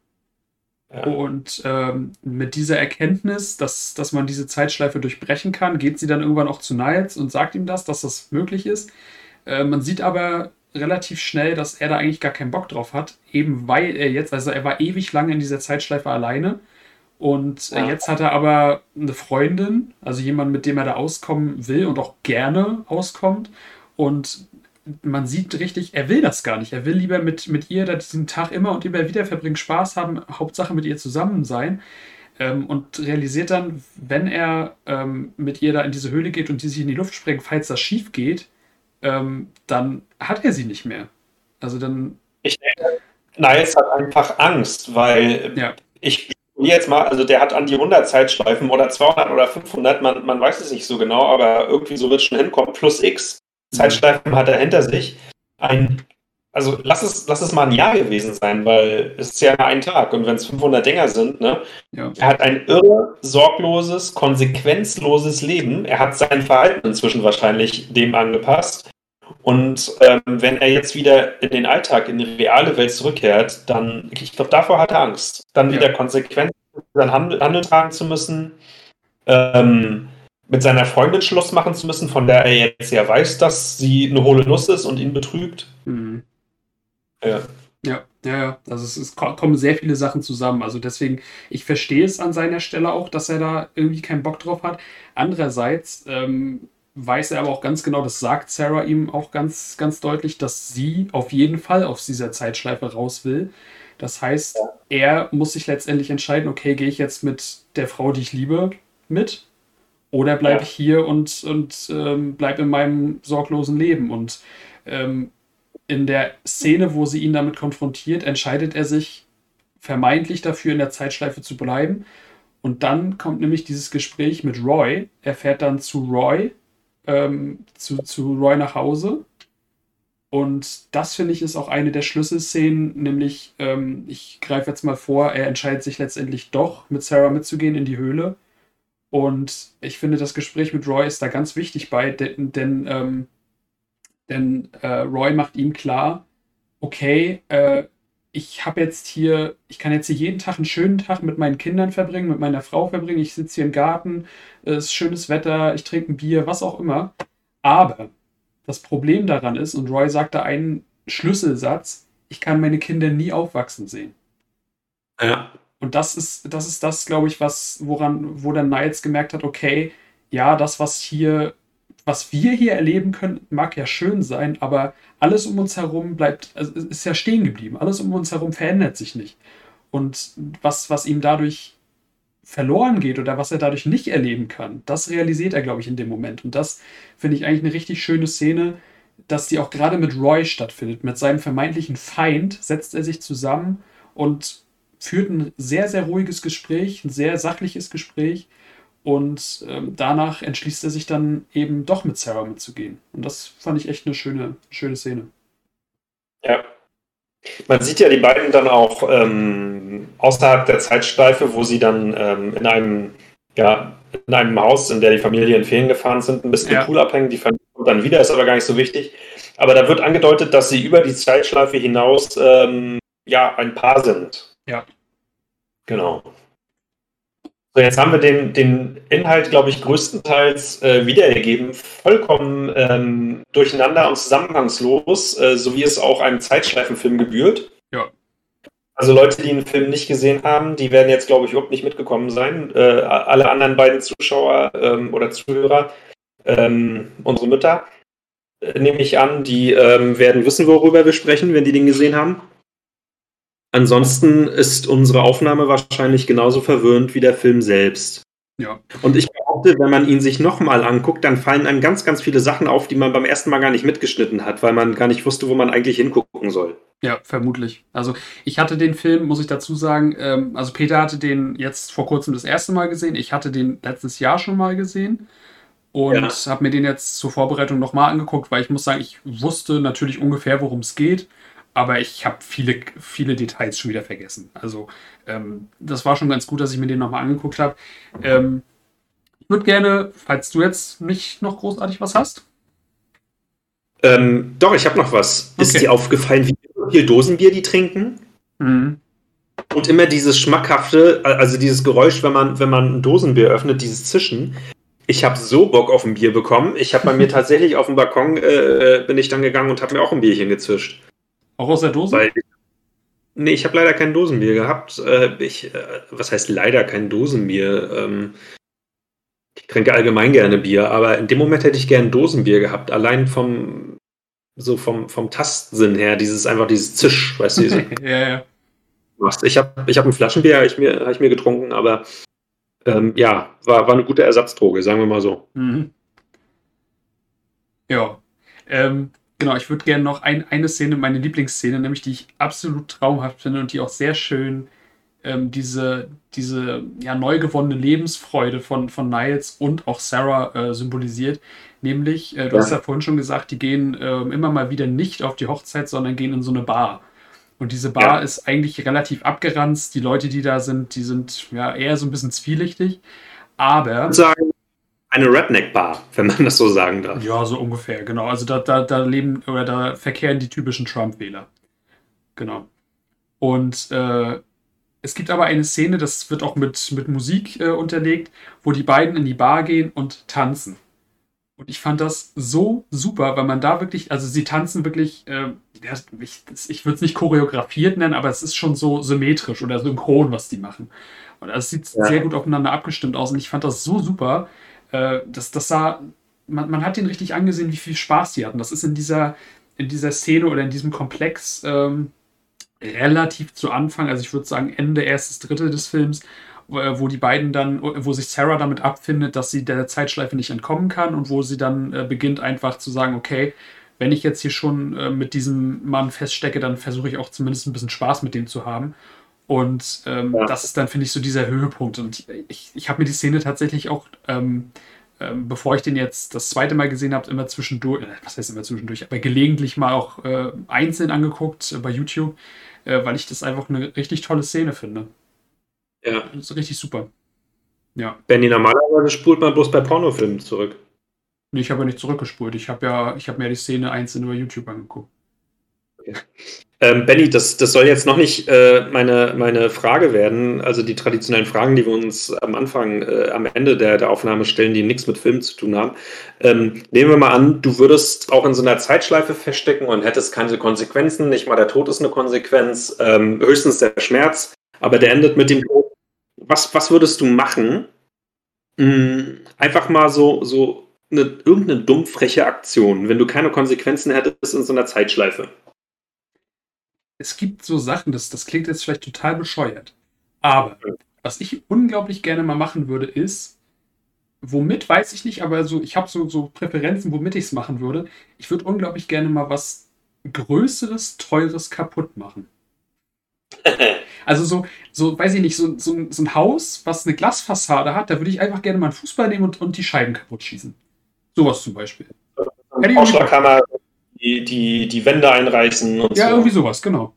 Ja. Und ähm, mit dieser Erkenntnis, dass, dass man diese Zeitschleife durchbrechen kann, geht sie dann irgendwann auch zu Niles und sagt ihm das, dass das möglich ist. Äh, man sieht aber relativ schnell, dass er da eigentlich gar keinen Bock drauf hat, eben weil er jetzt, also er war ewig lange in dieser Zeitschleife alleine und äh, ja. jetzt hat er aber eine Freundin, also jemand, mit dem er da auskommen will und auch gerne auskommt und man sieht richtig, er will das gar nicht. Er will lieber mit, mit ihr da diesen Tag immer und immer wieder verbringen, Spaß haben, Hauptsache mit ihr zusammen sein. Ähm, und realisiert dann, wenn er ähm, mit ihr da in diese Höhle geht und die sich in die Luft sprengt, falls das schief geht, ähm, dann hat er sie nicht mehr. Also dann. Ich denke, Niles hat einfach Angst, weil ja. ich jetzt mal, also der hat an die 100 Zeitschleifen oder 200 oder 500, man, man weiß es nicht so genau, aber irgendwie so wird es schon hinkommen, plus X Zeitschleifen hat er hinter sich. Ein, also lass es, lass es mal ein Jahr gewesen sein, weil es ist ja ein Tag und wenn es 500 Dinger sind, ne? Ja. Er hat ein irre, sorgloses, konsequenzloses Leben. Er hat sein Verhalten inzwischen wahrscheinlich dem angepasst. Und ähm, wenn er jetzt wieder in den Alltag, in die reale Welt zurückkehrt, dann, ich glaube, davor hat er Angst. Dann wieder ja. konsequent sein Handel, Handel tragen zu müssen. Ähm, mit seiner Freundin Schluss machen zu müssen, von der er jetzt ja weiß, dass sie eine hohle Nuss ist und ihn betrügt. Mhm. Ja. Ja, ja, ja. Also es, es, kommen sehr viele Sachen zusammen. Also deswegen, ich verstehe es an seiner Stelle auch, dass er da irgendwie keinen Bock drauf hat. Andererseits ähm, weiß er aber auch ganz genau, das sagt Sarah ihm auch ganz, ganz deutlich, dass sie auf jeden Fall aus dieser Zeitschleife raus will. Das heißt, er muss sich letztendlich entscheiden, okay, gehe ich jetzt mit der Frau, die ich liebe, mit oder bleibe ja. ich hier und, und ähm, bleibe in meinem sorglosen Leben? Und ähm, in der Szene, wo sie ihn damit konfrontiert, entscheidet er sich vermeintlich dafür, in der Zeitschleife zu bleiben. Und dann kommt nämlich dieses Gespräch mit Roy. Er fährt dann zu Roy, ähm, zu, zu Roy nach Hause. Und das finde ich ist auch eine der Schlüsselszenen, nämlich, ähm, ich greife jetzt mal vor, er entscheidet sich letztendlich doch, mit Sarah mitzugehen in die Höhle. Und ich finde, das Gespräch mit Roy ist da ganz wichtig bei, denn, denn, ähm, denn äh, Roy macht ihm klar, okay, äh, ich habe jetzt hier, ich kann jetzt hier jeden Tag einen schönen Tag mit meinen Kindern verbringen, mit meiner Frau verbringen, ich sitze hier im Garten, es ist schönes Wetter, ich trinke ein Bier, was auch immer. Aber das Problem daran ist, und Roy sagte einen Schlüsselsatz, ich kann meine Kinder nie aufwachsen sehen. Ja. Und das ist, das ist das, glaube ich, was, woran, wo dann Niles gemerkt hat, okay, ja, das, was hier, was wir hier erleben können, mag ja schön sein, aber alles um uns herum bleibt, also ist ja stehen geblieben. Alles um uns herum verändert sich nicht. Und was, was ihm dadurch verloren geht oder was er dadurch nicht erleben kann, das realisiert er, glaube ich, in dem Moment. Und das finde ich eigentlich eine richtig schöne Szene, dass die auch gerade mit Roy stattfindet. Mit seinem vermeintlichen Feind setzt er sich zusammen und führt ein sehr, sehr ruhiges Gespräch, ein sehr sachliches Gespräch. Und ähm, danach entschließt er sich dann eben doch mit Sarah mitzugehen. Und das fand ich echt eine schöne, schöne Szene. Ja. Man sieht ja die beiden dann auch ähm, außerhalb der Zeitschleife, wo sie dann ähm, in einem, ja, in einem Haus, in der die Familie in Ferien gefahren sind, ein bisschen ja. Pool abhängen. Die Familie kommt dann wieder, ist aber gar nicht so wichtig. Aber da wird angedeutet, dass sie über die Zeitschleife hinaus ähm, ja ein Paar sind. Ja. Genau. So, jetzt haben wir den, den Inhalt, glaube ich, größtenteils äh, wiedergegeben, vollkommen ähm, durcheinander und zusammenhangslos, äh, so wie es auch einem Zeitschleifenfilm gebührt. Ja. Also Leute, die den Film nicht gesehen haben, die werden jetzt, glaube ich, überhaupt nicht mitgekommen sein. Äh, alle anderen beiden Zuschauer ähm, oder Zuhörer, ähm, unsere Mütter, äh, nehme ich an, die ähm, werden wissen, worüber wir sprechen, wenn die den gesehen haben. Ansonsten ist unsere Aufnahme wahrscheinlich genauso verwirrend wie der Film selbst. Ja. Und ich behaupte, wenn man ihn sich nochmal anguckt, dann fallen einem ganz, ganz viele Sachen auf, die man beim ersten Mal gar nicht mitgeschnitten hat, weil man gar nicht wusste, wo man eigentlich hingucken soll. Ja, vermutlich. Also ich hatte den Film, muss ich dazu sagen, ähm, also Peter hatte den jetzt vor kurzem das erste Mal gesehen. Ich hatte den letztes Jahr schon mal gesehen und ja. habe mir den jetzt zur Vorbereitung nochmal angeguckt, weil ich muss sagen, ich wusste natürlich ungefähr, worum es geht aber ich habe viele, viele Details schon wieder vergessen. Also ähm, das war schon ganz gut, dass ich mir den nochmal angeguckt habe. Ähm, ich würde gerne, falls du jetzt nicht noch großartig was hast. Ähm, doch, ich habe noch was. Okay. Ist dir aufgefallen, wie viel Dosenbier die trinken? Mhm. Und immer dieses schmackhafte, also dieses Geräusch, wenn man, wenn man ein Dosenbier öffnet, dieses Zischen. ich habe so Bock auf ein Bier bekommen. Ich habe bei mir tatsächlich auf dem Balkon äh, bin ich dann gegangen und habe mir auch ein Bierchen gezischt. Auch aus der Dose? Weil, nee, ich habe leider kein Dosenbier gehabt. Äh, ich, äh, was heißt leider kein Dosenbier? Ähm, ich trinke allgemein gerne Bier, aber in dem Moment hätte ich gerne Dosenbier gehabt. Allein vom so vom, vom Tastsinn her, dieses einfach dieses Zisch, weißt du? ja, ja. Ich habe ich hab ein Flaschenbier, habe ich, mir, hab ich mir getrunken, aber ähm, ja, war, war eine gute Ersatzdroge, sagen wir mal so. Mhm. Ja. Ähm, genau, ich würde gerne noch ein, eine Szene, meine Lieblingsszene, nämlich die ich absolut traumhaft finde und die auch sehr schön ähm, diese, diese ja, neu gewonnene Lebensfreude von, von Niles und auch Sarah äh, symbolisiert. Nämlich, äh, du ja. hast ja vorhin schon gesagt, die gehen äh, immer mal wieder nicht auf die Hochzeit, sondern gehen in so eine Bar. Und diese Bar ja. ist eigentlich relativ abgeranzt. Die Leute, die da sind, die sind ja eher so ein bisschen zwielichtig. Aber. Sagen, eine Redneck-Bar, wenn man das so sagen darf. Ja, so ungefähr, genau. Also da, da, da leben oder da verkehren die typischen Trump-Wähler. Genau. Und äh, es gibt aber eine Szene, das wird auch mit, mit Musik äh, unterlegt, wo die beiden in die Bar gehen und tanzen. Und ich fand das so super, weil man da wirklich, also sie tanzen wirklich, äh, ich, ich würde es nicht choreografiert nennen, aber es ist schon so symmetrisch oder synchron, was die machen. Und es sieht ja. sehr gut aufeinander abgestimmt aus und ich fand das so super. Äh, das, das sah, man, man hat den richtig angesehen, wie viel Spaß die hatten. Das ist in dieser, in dieser Szene oder in diesem Komplex ähm, relativ zu Anfang, also ich würde sagen Ende, erstes Drittel des Films, äh, wo die beiden dann, wo sich Sarah damit abfindet, dass sie der Zeitschleife nicht entkommen kann und wo sie dann äh, beginnt einfach zu sagen, okay, wenn ich jetzt hier schon äh, mit diesem Mann feststecke, dann versuche ich auch zumindest ein bisschen Spaß mit dem zu haben. Und ähm, ja. das ist dann, finde ich, so dieser Höhepunkt. Und ich, ich habe mir die Szene tatsächlich auch, ähm, ähm, bevor ich den jetzt das zweite Mal gesehen habe, immer zwischendurch, äh, was heißt immer zwischendurch, aber gelegentlich mal auch äh, einzeln angeguckt äh, bei YouTube, äh, weil ich das einfach eine richtig tolle Szene finde. Ja. Das ist richtig super. Ja. Benny, normalerweise spult man bloß bei Pornofilmen zurück. Nee, ich habe ja nicht zurückgespult. Ich habe ja, ich habe mir die Szene einzeln über YouTube angeguckt. Okay. Ähm, Benny, das, das soll jetzt noch nicht äh, meine, meine Frage werden. Also die traditionellen Fragen, die wir uns am Anfang, äh, am Ende der, der Aufnahme stellen, die nichts mit Filmen zu tun haben. Ähm, nehmen wir mal an, du würdest auch in so einer Zeitschleife feststecken und hättest keine Konsequenzen. Nicht mal der Tod ist eine Konsequenz, ähm, höchstens der Schmerz, aber der endet mit dem Tod was, was würdest du machen? Hm, einfach mal so, so eine, irgendeine dummfreche Aktion, wenn du keine Konsequenzen hättest in so einer Zeitschleife. Es gibt so Sachen, das, das klingt jetzt vielleicht total bescheuert. Aber was ich unglaublich gerne mal machen würde, ist, womit weiß ich nicht, aber so, ich habe so, so Präferenzen, womit ich es machen würde. Ich würde unglaublich gerne mal was Größeres, Teures kaputt machen. Also so, so, weiß ich nicht, so, so, so ein Haus, was eine Glasfassade hat, da würde ich einfach gerne mal einen Fußball nehmen und, und die Scheiben kaputt schießen. Sowas zum Beispiel. Vorschlaghammer, die, die, die Wände einreißen und Ja, so. irgendwie sowas, genau.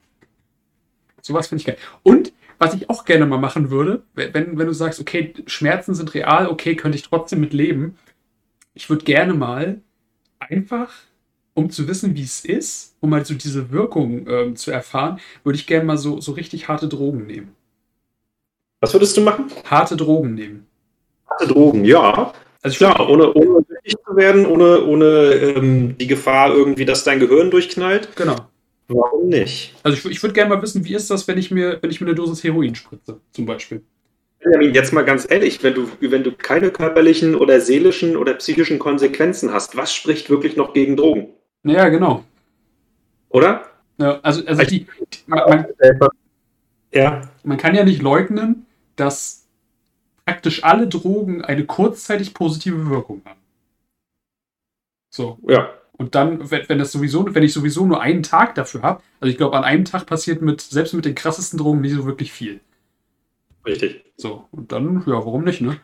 Sowas finde ich geil. Und was ich auch gerne mal machen würde, wenn, wenn du sagst, okay, Schmerzen sind real, okay, könnte ich trotzdem mit leben. Ich würde gerne mal einfach um zu wissen, wie es ist, um mal so diese Wirkung ähm, zu erfahren, würde ich gerne mal so, so richtig harte Drogen nehmen. Was würdest du machen? Harte Drogen nehmen. Harte Drogen, ja. Also Klar, ohne, ohne süchtig zu werden, ohne, ohne ähm, die Gefahr irgendwie, dass dein Gehirn durchknallt. Genau. Warum nicht? Also ich, ich würde gerne mal wissen, wie ist das, wenn ich mir, wenn ich mir eine Dosis Heroin spritze, zum Beispiel. Benjamin, jetzt mal ganz ehrlich, wenn du, wenn du keine körperlichen oder seelischen oder psychischen Konsequenzen hast, was spricht wirklich noch gegen Drogen? Ja, genau. Oder? Ja, also, also die, die man, ja. man kann ja nicht leugnen, dass praktisch alle Drogen eine kurzzeitig positive Wirkung haben. So. Ja. Und dann, wenn, wenn das sowieso, wenn ich sowieso nur einen Tag dafür habe, also ich glaube, an einem Tag passiert mit, selbst mit den krassesten Drogen nicht so wirklich viel. Richtig. So, und dann, ja, warum nicht, ne?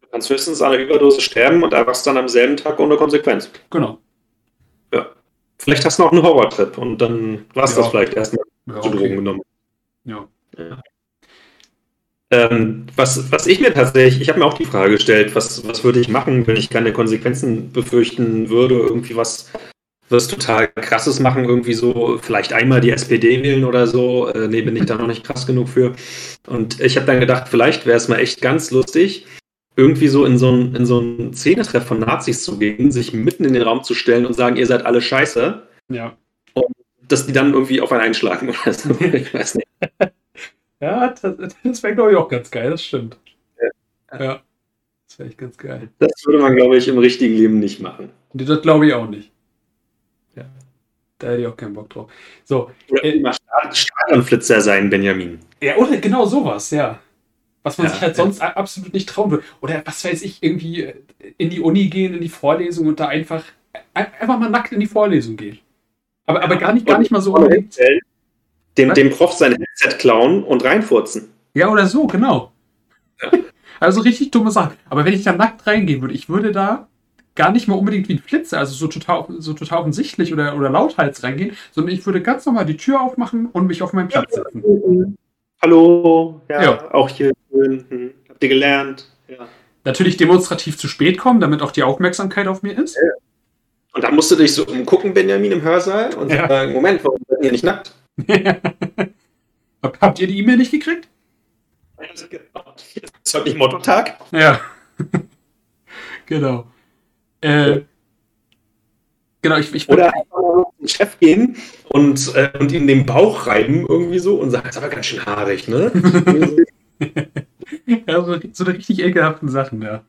Du kannst höchstens an einer Überdose sterben und erwachst dann am selben Tag ohne Konsequenz. Genau. Ja. Vielleicht hast du noch einen Horrortrip und dann war es ja. das vielleicht erstmal ja, zu okay. Drogen genommen. Ja. ja. Ähm, was, was ich mir tatsächlich, ich habe mir auch die Frage gestellt, was, was würde ich machen, wenn ich keine Konsequenzen befürchten würde, irgendwie was, was total krasses machen, irgendwie so, vielleicht einmal die SPD wählen oder so. Äh, nee, bin ich da noch nicht krass genug für. Und ich habe dann gedacht, vielleicht wäre es mal echt ganz lustig, irgendwie so in so ein, in so ein Szenetreff von Nazis zu gehen, sich mitten in den Raum zu stellen und sagen, ihr seid alle scheiße. Ja. Und dass die dann irgendwie auf einen einschlagen oder so. Ich weiß nicht. ja, das, das wäre, glaube ich, auch ganz geil, das stimmt. Ja. ja. Das wäre echt ganz geil. Das würde man, glaube ich, im richtigen Leben nicht machen. Das glaube ich auch nicht. Ja. Da hätte ich auch keinen Bock drauf. So. Oder äh, Stadionflitzer sein, Benjamin. Ja, oder genau sowas, ja. Was man ja, sich halt sonst absolut nicht trauen würde. Oder was weiß ich, irgendwie äh, in die Uni gehen, in die Vorlesung und da einfach, einfach mal nackt in die Vorlesung gehen. Aber, aber gar, nicht, gar nicht mal so unbedingt. Dem, dem Prof sein Headset klauen und reinfurzen. Ja, oder so, genau. Ja. Also richtig dumme Sachen. Aber wenn ich da nackt reingehen würde, ich würde da gar nicht mal unbedingt wie ein Flitzer, also so total, so total offensichtlich oder, oder lauthals reingehen, sondern ich würde ganz normal die Tür aufmachen und mich auf meinen Platz setzen. Hallo, ja, ja. auch hier schön. Hm. Habt ihr gelernt? Ja. Natürlich demonstrativ zu spät kommen, damit auch die Aufmerksamkeit auf mir ist. Ja. Und dann musst du dich so umgucken, Benjamin, im Hörsaal und ja. sagen, Moment, warum seid ihr nicht nackt? Habt ihr die E-Mail nicht gekriegt? Das ist heute nicht Motto-Tag. Ja. genau. Äh, genau, ich, ich Oder einfach zum Chef gehen und, äh, und ihm den Bauch reiben irgendwie so und sagen, das ist aber ganz schön haarig, ne? ja, so, so eine richtig ekelhaften Sachen, ja.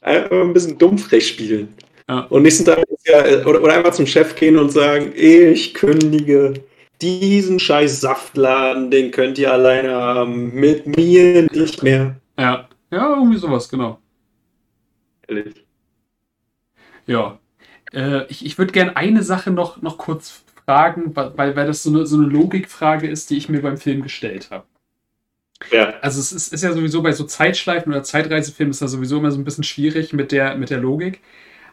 Einfach ein bisschen dummfrech spielen. Ja. Und nächsten Tag ja, äh, oder, oder einfach zum Chef gehen und sagen, ich kündige diesen scheiß Saftladen, den könnt ihr alleine haben, mit mir nicht mehr. Ja, ja, irgendwie sowas, genau. Ehrlich. Ja. Äh, ich ich würde gerne eine Sache noch, noch kurz fragen, weil, weil das so eine, so eine Logikfrage ist, die ich mir beim Film gestellt habe. Ja. Also es ist, ist ja sowieso bei so Zeitschleifen oder Zeitreisefilmen ist das sowieso immer so ein bisschen schwierig mit der, mit der Logik.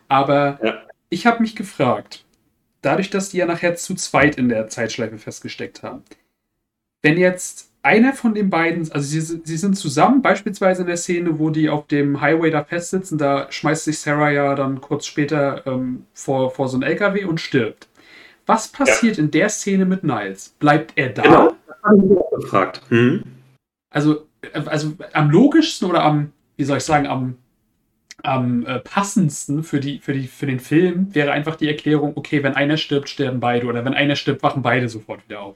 Aber ja. ich habe mich gefragt, dadurch, dass die ja nachher zu zweit in der Zeitschleife festgesteckt haben, wenn jetzt einer von den beiden, also sie, sie sind zusammen, beispielsweise in der Szene, wo die auf dem Highway da festsitzen, da schmeißt sich Sarah ja dann kurz später ähm, vor, vor so ein LKW und stirbt. Was passiert ja. in der Szene mit Niles? Bleibt er da? Genau, das habe ich auch gefragt. Hm. Also, äh, also am logischsten oder am, wie soll ich sagen, am am äh, passendsten für, die, für, die, für den Film wäre einfach die Erklärung, okay, wenn einer stirbt, sterben beide. Oder wenn einer stirbt, wachen beide sofort wieder auf.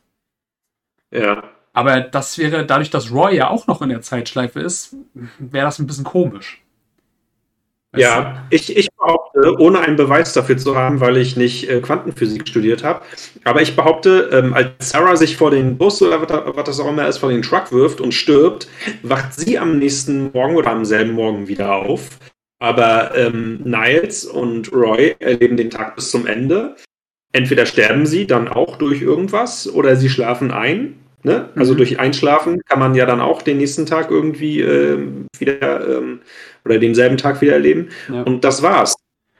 Ja. Aber das wäre, dadurch, dass Roy ja auch noch in der Zeitschleife ist, wäre das ein bisschen komisch. Weißt ja, ich, ich behaupte, ohne einen Beweis dafür zu haben, weil ich nicht äh, Quantenphysik studiert habe, aber ich behaupte, ähm, als Sarah sich vor den Bus oder was, was das auch immer ist, vor den Truck wirft und stirbt, wacht sie am nächsten Morgen oder am selben Morgen wieder auf aber ähm, Niles und Roy erleben den Tag bis zum Ende. Entweder sterben sie dann auch durch irgendwas oder sie schlafen ein. Ne? Also mhm. durch Einschlafen kann man ja dann auch den nächsten Tag irgendwie äh, wieder ähm, oder denselben Tag wieder erleben. Ja. Und das war's.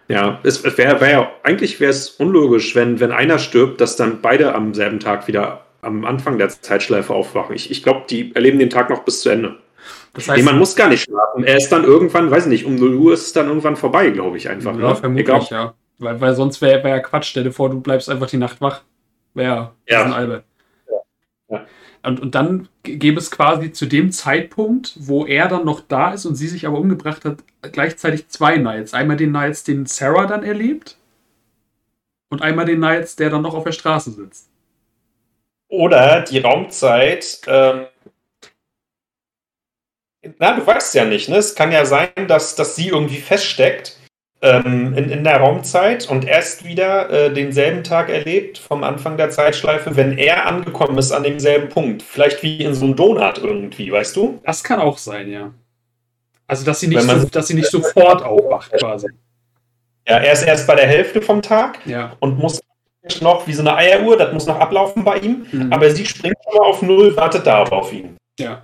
Ja, es wäre wär ja, eigentlich wäre es unlogisch, wenn, wenn einer stirbt, dass dann beide am selben Tag wieder am Anfang der Zeitschleife aufwachen. Ich, ich glaube, die erleben den Tag noch bis zu Ende. Das heißt, nee, man muss gar nicht schlafen. Er ist dann irgendwann, weiß nicht, um 0 Uhr ist es dann irgendwann vorbei, glaube ich einfach. Ja, ne? vermutlich, Egal. ja. Weil, weil sonst wäre wär ja Quatsch. Stell dir vor, du bleibst einfach die Nacht wach. Wäre ja ein Albert. Ja. ja. Und, und dann gäbe es quasi zu dem Zeitpunkt, wo er dann noch da ist und sie sich aber umgebracht hat, gleichzeitig zwei Nights. Einmal den Nights, den Sarah dann erlebt und einmal den Nights, der dann noch auf der Straße sitzt. Oder die Raumzeit ähm, na, du weißt ja nicht, ne? Es kann ja sein, dass, dass sie irgendwie feststeckt ähm, in, in der Raumzeit und erst wieder äh, denselben Tag erlebt vom Anfang der Zeitschleife, wenn er angekommen ist an demselben Punkt. Vielleicht wie in so einem Donut irgendwie, weißt du? Das kann auch sein, ja. Also, dass sie nicht, so, dass sie nicht sofort aufwacht, quasi. Ja, er ist erst bei der Hälfte vom Tag ja. und muss noch wie so eine Eieruhr, das muss noch ablaufen bei ihm, mhm. aber sie springt schon mal auf Null, wartet da auf ihn. Ja.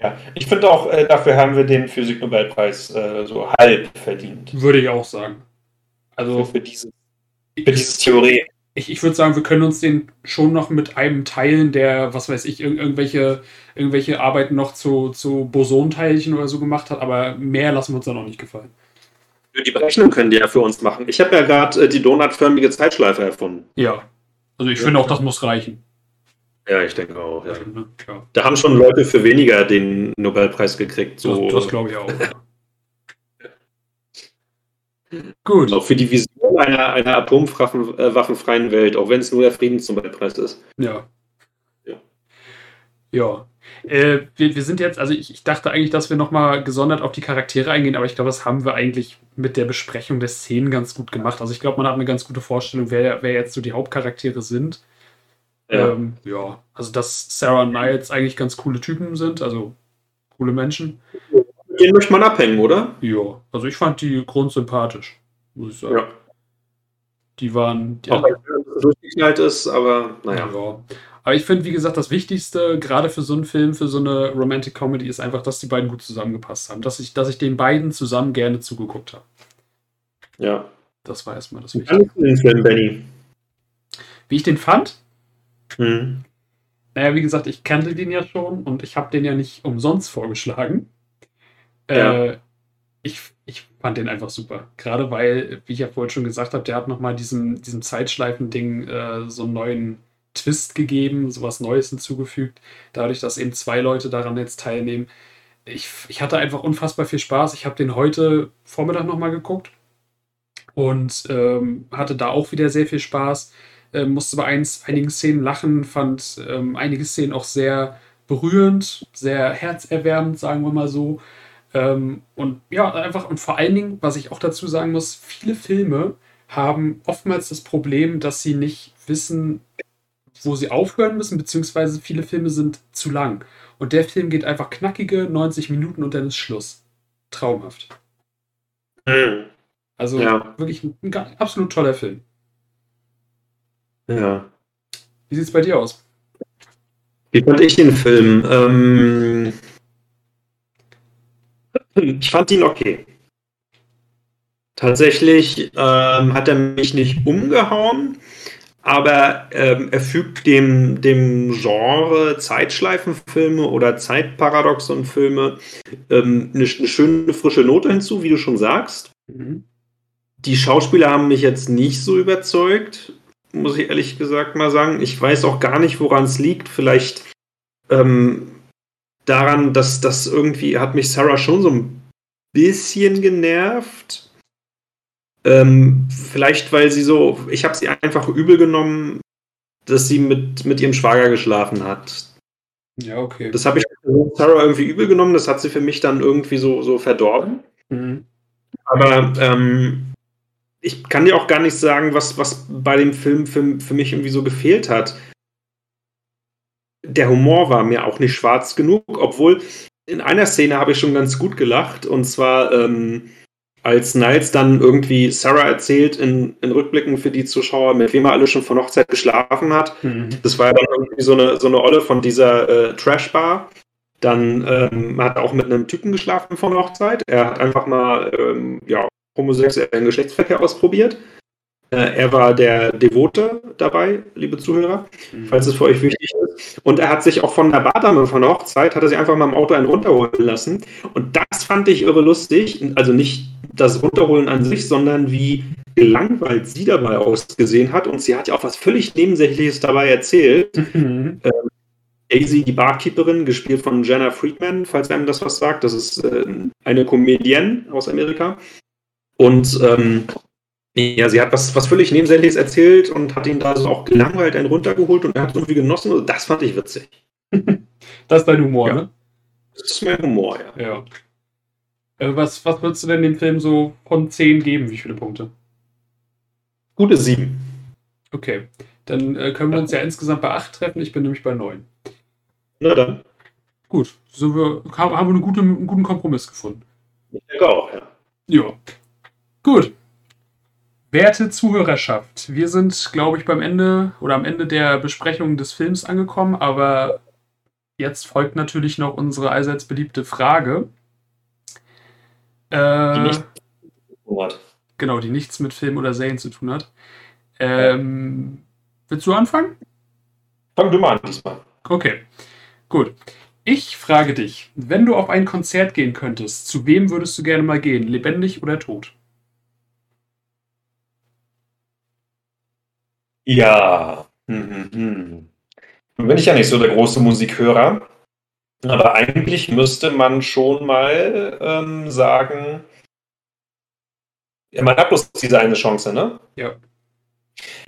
Ja, ich finde auch, äh, dafür haben wir den Physiknobelpreis äh, so halb verdient. Würde ich auch sagen. Also für, für, diese, für dieses Theorie. Ich, ich würde sagen, wir können uns den schon noch mit einem teilen, der, was weiß ich, ir irgendwelche, irgendwelche Arbeiten noch zu, zu Bosonteilchen oder so gemacht hat, aber mehr lassen wir uns da noch nicht gefallen. Die Berechnung können die ja für uns machen. Ich habe ja gerade äh, die donutförmige Zeitschleife erfunden. Ja, also ich ja. finde auch, das muss reichen. Ja, ich denke auch. Ja. Ja. Da haben schon Leute für weniger den Nobelpreis gekriegt. So. Das, das glaube ich auch. Gut. Auch für die Vision einer, einer atomwaffenfreien Welt, auch wenn es nur der Friedensnobelpreis ist. Ja. Ja. Ja. Äh, wir, wir sind jetzt, also ich, ich dachte eigentlich, dass wir nochmal gesondert auf die Charaktere eingehen, aber ich glaube, das haben wir eigentlich mit der Besprechung der Szenen ganz gut gemacht. Also ich glaube, man hat eine ganz gute Vorstellung, wer, wer jetzt so die Hauptcharaktere sind. Ja. Ähm, ja, also dass Sarah und Niles eigentlich ganz coole Typen sind, also coole Menschen. Mit denen möchte man abhängen, oder? Ja, also ich fand die grundsympathisch, muss ich sagen. Ja. Die waren. Die Auch wenn es durchgeknallt ist, aber naja. Ja. Aber ich finde, wie gesagt, das Wichtigste, gerade für so einen Film, für so eine Romantic Comedy, ist einfach, dass die beiden gut zusammengepasst haben. Dass ich, dass ich den beiden zusammen gerne zugeguckt habe. Ja. Das war erstmal das Wichtigste. Wie den Film, Benny? Wie ich den fand? Hm. Naja, wie gesagt, ich kannte den ja schon und ich habe den ja nicht umsonst vorgeschlagen. Ja. Äh, ich, ich fand den einfach super. Gerade weil, wie ich ja vorhin schon gesagt habe, der hat nochmal diesem, diesem Zeitschleifen-Ding äh, so einen neuen Twist gegeben, sowas Neues hinzugefügt, dadurch, dass eben zwei Leute daran jetzt teilnehmen. Ich, ich hatte einfach unfassbar viel Spaß. Ich habe den heute Vormittag nochmal geguckt und ähm, hatte da auch wieder sehr viel Spaß. Ähm, musste bei eins, einigen Szenen lachen, fand ähm, einige Szenen auch sehr berührend, sehr herzerwärmend, sagen wir mal so. Ähm, und ja, einfach, und vor allen Dingen, was ich auch dazu sagen muss, viele Filme haben oftmals das Problem, dass sie nicht wissen, wo sie aufhören müssen, beziehungsweise viele Filme sind zu lang. Und der Film geht einfach knackige 90 Minuten und dann ist Schluss. Traumhaft. Mhm. Also ja. wirklich ein, ein, absolut toller Film. Ja. Wie sieht es bei dir aus? Wie fand ich den Film? Ähm, ich fand ihn okay. Tatsächlich ähm, hat er mich nicht umgehauen aber ähm, er fügt dem, dem Genre Zeitschleifenfilme oder Zeitparadoxon-Filme ähm, eine, eine, schöne frische Note hinzu, wie du schon sagst. Mhm. Die Schauspieler haben mich jetzt nicht so überzeugt, muss ich ehrlich gesagt mal sagen. Ich weiß auch gar nicht, woran es liegt. Vielleicht ähm, daran, dass das irgendwie hat mich Sarah schon so ein bisschen genervt ähm, vielleicht, weil sie so, ich habe sie einfach übel genommen, dass sie mit, mit ihrem Schwager geschlafen hat. Ja, okay. Das habe ich Sarah irgendwie übel genommen, das hat sie für mich dann irgendwie so, so verdorben. Mhm. Aber ähm, ich kann dir auch gar nicht sagen, was, was bei dem Film für, für mich irgendwie so gefehlt hat. Der Humor war mir auch nicht schwarz genug, obwohl in einer Szene habe ich schon ganz gut gelacht. Und zwar ähm, als Niles dann irgendwie Sarah erzählt in, in, Rückblicken für die Zuschauer, mit wem er alle schon von Hochzeit geschlafen hat. Mhm. Das war ja dann irgendwie so eine, so eine Olle von dieser äh, Trash-Bar. Dann ähm, hat er auch mit einem Typen geschlafen von Hochzeit. Er hat einfach mal ähm, ja, homosexuellen Geschlechtsverkehr ausprobiert. Äh, er war der Devote dabei, liebe Zuhörer, mhm. falls es für euch wichtig ist. Und er hat sich auch von der Bardame von der Hochzeit, hat er sich einfach mal im Auto einen runterholen lassen. Und das fand ich irre lustig. Also nicht das Runterholen an sich, sondern wie gelangweilt sie dabei ausgesehen hat. Und sie hat ja auch was völlig Nebensächliches dabei erzählt. Mhm. Ähm, Daisy, die Barkeeperin, gespielt von Jenna Friedman, falls einem das was sagt. Das ist äh, eine Comedienne aus Amerika. Und ähm, ja, sie hat was, was völlig Nebensächliches erzählt und hat ihn da so auch gelangweilt einen runtergeholt und er hat irgendwie genossen. Also das fand ich witzig. das ist dein Humor, ja. ne? Das ist mein Humor, ja. ja. Äh, was, was würdest du denn dem Film so von 10 geben? Wie viele Punkte? Gute 7. Okay. Dann äh, können wir uns ja insgesamt bei 8 treffen. Ich bin nämlich bei 9. Na dann. Gut. So wir, haben wir eine gute, einen guten Kompromiss gefunden. Ich denke auch, ja. Ja. Gut. Werte Zuhörerschaft, wir sind, glaube ich, beim Ende oder am Ende der Besprechung des Films angekommen, aber jetzt folgt natürlich noch unsere allseits beliebte Frage. Äh, die nichts hat. Genau, die nichts mit Film oder Serien zu tun hat. Ähm, willst du anfangen? Fang du mal an diesmal. Okay, gut. Ich frage dich, wenn du auf ein Konzert gehen könntest, zu wem würdest du gerne mal gehen, lebendig oder tot? Ja. Hm, hm, hm. Nun bin ich ja nicht so der große Musikhörer, aber eigentlich müsste man schon mal ähm, sagen, ja, man hat bloß diese eine Chance, ne? Ja.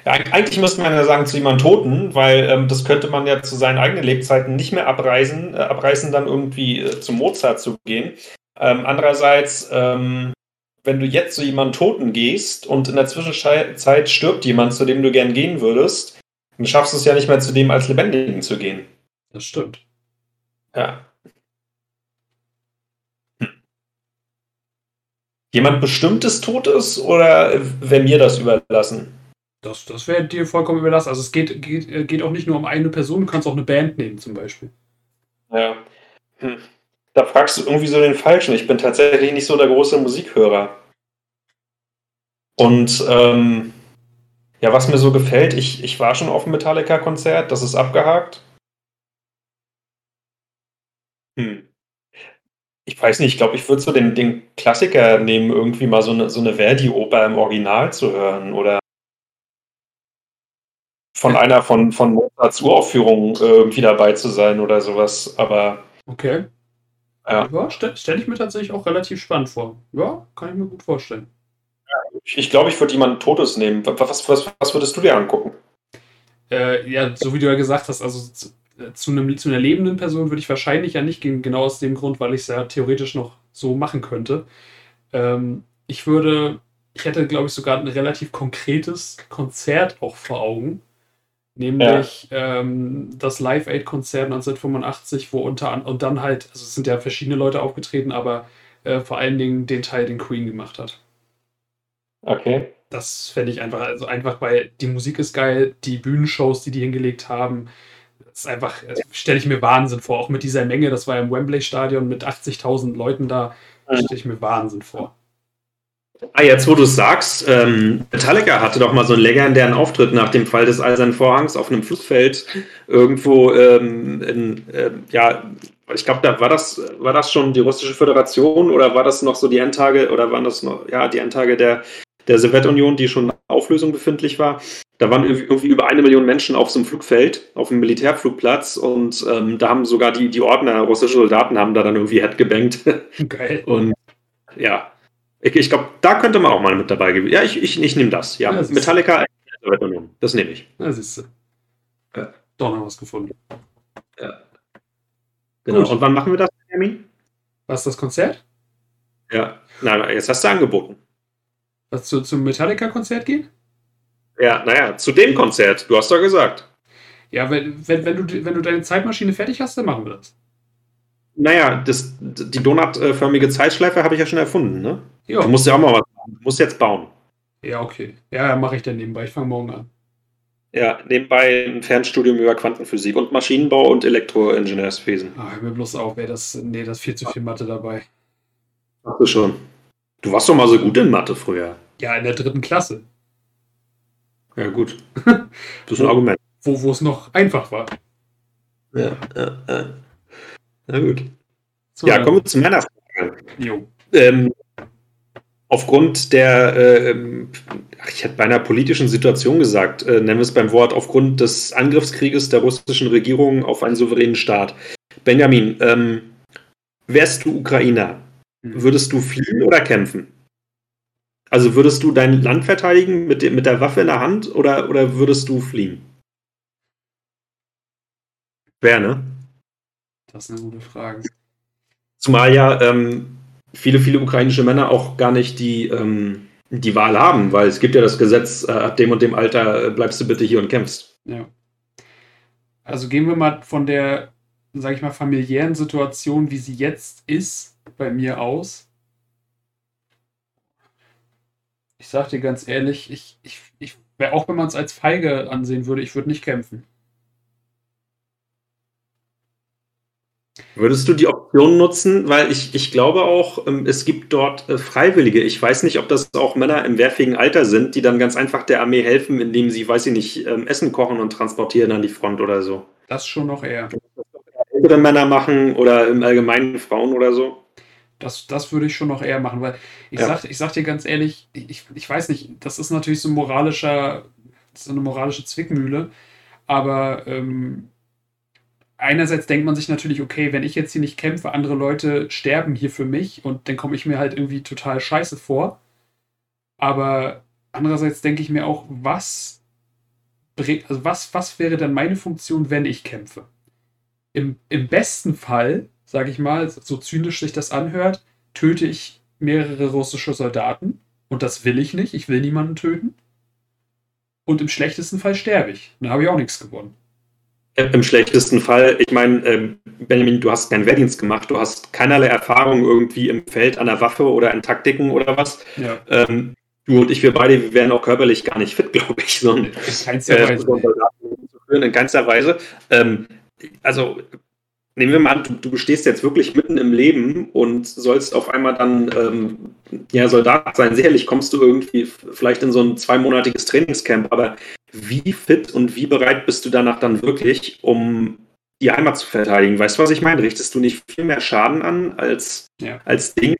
ja eigentlich müsste man ja sagen zu jemandem Toten, weil ähm, das könnte man ja zu seinen eigenen Lebzeiten nicht mehr abreisen, äh, abreißen, dann irgendwie äh, zu Mozart zu gehen. Ähm, andererseits, ähm, wenn du jetzt zu jemandem Toten gehst und in der Zwischenzeit stirbt jemand, zu dem du gern gehen würdest, dann schaffst du es ja nicht mehr zu dem als Lebendigen zu gehen. Das stimmt. Ja. Hm. Jemand bestimmtes Totes oder wäre mir das überlassen? Das, das wäre dir vollkommen überlassen. Also es geht, geht, geht auch nicht nur um eine Person, du kannst auch eine Band nehmen zum Beispiel. Ja. Hm. Da fragst du irgendwie so den Falschen. Ich bin tatsächlich nicht so der große Musikhörer. Und ähm, ja, was mir so gefällt, ich, ich war schon auf einem Metallica-Konzert, das ist abgehakt. Hm. Ich weiß nicht, ich glaube, ich würde so den, den Klassiker nehmen, irgendwie mal so eine, so eine Verdi-Oper im Original zu hören oder von einer von, von Mozarts Uraufführung äh, irgendwie dabei zu sein oder sowas, aber. Okay. Ja, ja stelle stell ich mir tatsächlich auch relativ spannend vor. Ja, kann ich mir gut vorstellen. ich, ich glaube, ich würde jemanden Totes nehmen. Was, was, was würdest du dir angucken? Äh, ja, so wie du ja gesagt hast, also zu, äh, zu, einem, zu einer lebenden Person würde ich wahrscheinlich ja nicht gehen, genau aus dem Grund, weil ich es ja theoretisch noch so machen könnte. Ähm, ich würde, ich hätte, glaube ich, sogar ein relativ konkretes Konzert auch vor Augen. Nämlich ja. ähm, das Live Aid Konzert 1985, wo unter anderem, und dann halt, also es sind ja verschiedene Leute aufgetreten, aber äh, vor allen Dingen den Teil, den Queen gemacht hat. Okay. Das fände ich einfach, also einfach, weil die Musik ist geil, die Bühnenshows, die die hingelegt haben, das ist einfach, also stelle ich mir Wahnsinn vor, auch mit dieser Menge, das war ja im Wembley Stadion mit 80.000 Leuten da, stelle ich mir Wahnsinn vor. Ah, jetzt wo du es sagst, ähm, Metallica hatte doch mal so einen legendären Auftritt nach dem Fall des Eisernen Vorhangs auf einem Flussfeld irgendwo ähm, in, äh, ja, ich glaube, da war das, war das schon die russische Föderation oder war das noch so die Endtage oder waren das noch, ja, die Endtage der, der Sowjetunion, die schon in Auflösung befindlich war? Da waren irgendwie über eine Million Menschen auf so einem Flugfeld, auf einem Militärflugplatz und ähm, da haben sogar die, die Ordner, russische Soldaten haben da dann irgendwie headgebankt. Geil. Und ja, ich, ich glaube, da könnte man auch mal mit dabei gewesen. Ja, ich, ich, ich nehme das. Ja, ja Metallica, das nehme ich. Ja, siehst du. Ja. Doch noch was gefunden. Ja. Genau. Gut. Und wann machen wir das, Termin? Was, das Konzert? Ja. Na, jetzt hast du angeboten. Was, zu, zum Metallica-Konzert gehen? Ja, naja, zu dem Konzert. Du hast doch gesagt. Ja, wenn, wenn, wenn, du, wenn du deine Zeitmaschine fertig hast, dann machen wir das. Naja, das, die donutförmige Zeitschleife habe ich ja schon erfunden, ne? Ja. Du musst ja auch mal was machen. Du musst jetzt bauen. Ja, okay. Ja, mache ich dann nebenbei. Ich fange morgen an. Ja, nebenbei ein Fernstudium über Quantenphysik und Maschinenbau und Elektroingenieurswesen. Ah, hör mir bloß auf, ey, das, nee, das ist viel zu viel Mathe dabei. Ach du schon. Du warst doch mal so gut in Mathe früher. Ja, in der dritten Klasse. Ja, gut. Das ist ein Argument. Wo, wo es noch einfach war. Ja, ja, ja. Na gut. So, ja, kommen wir zu meiner Frage. Jo. Ähm, aufgrund der, äh, ich hätte bei einer politischen Situation gesagt, äh, nennen wir es beim Wort, aufgrund des Angriffskrieges der russischen Regierung auf einen souveränen Staat. Benjamin, ähm, wärst du Ukrainer? Mhm. Würdest du fliehen oder kämpfen? Also würdest du dein Land verteidigen mit, mit der Waffe in der Hand oder, oder würdest du fliehen? Wer, ne? Das ist eine gute Frage. Zumal ja ähm, viele, viele ukrainische Männer auch gar nicht die, ähm, die Wahl haben, weil es gibt ja das Gesetz, äh, ab dem und dem Alter äh, bleibst du bitte hier und kämpfst. Ja. Also gehen wir mal von der, sag ich mal, familiären Situation, wie sie jetzt ist, bei mir aus. Ich sag dir ganz ehrlich, ich, ich, ich auch wenn man es als feige ansehen würde, ich würde nicht kämpfen. Würdest du die Option nutzen? Weil ich, ich glaube auch, ähm, es gibt dort äh, Freiwillige. Ich weiß nicht, ob das auch Männer im wehrfähigen Alter sind, die dann ganz einfach der Armee helfen, indem sie, weiß ich nicht, ähm, Essen kochen und transportieren an die Front oder so. Das schon noch eher. Ältere Männer machen oder im Allgemeinen Frauen oder so. Das, das würde ich schon noch eher machen, weil ich, ja. sag, ich sag dir ganz ehrlich, ich, ich weiß nicht, das ist natürlich so ein moralischer, so eine moralische Zwickmühle, aber ähm, einerseits denkt man sich natürlich, okay, wenn ich jetzt hier nicht kämpfe, andere Leute sterben hier für mich und dann komme ich mir halt irgendwie total scheiße vor. Aber andererseits denke ich mir auch, was, also was, was wäre dann meine Funktion, wenn ich kämpfe? Im, im besten Fall, sage ich mal, so zynisch sich das anhört, töte ich mehrere russische Soldaten und das will ich nicht. Ich will niemanden töten. Und im schlechtesten Fall sterbe ich. Dann habe ich auch nichts gewonnen. Im schlechtesten Fall, ich meine, ähm, Benjamin, du hast keinen Wehrdienst gemacht, du hast keinerlei Erfahrung irgendwie im Feld an der Waffe oder in Taktiken oder was. Ja. Ähm, du und ich, wir beide wären auch körperlich gar nicht fit, glaube ich, so in keinster äh, Weise. in keinster Weise. Ähm, also nehmen wir mal an, du, du bestehst jetzt wirklich mitten im Leben und sollst auf einmal dann ähm, ja, Soldat sein. Sicherlich kommst du irgendwie vielleicht in so ein zweimonatiges Trainingscamp, aber wie fit und wie bereit bist du danach dann wirklich, um die Heimat zu verteidigen? Weißt du, was ich meine? Richtest du nicht viel mehr Schaden an als, ja. als Ding?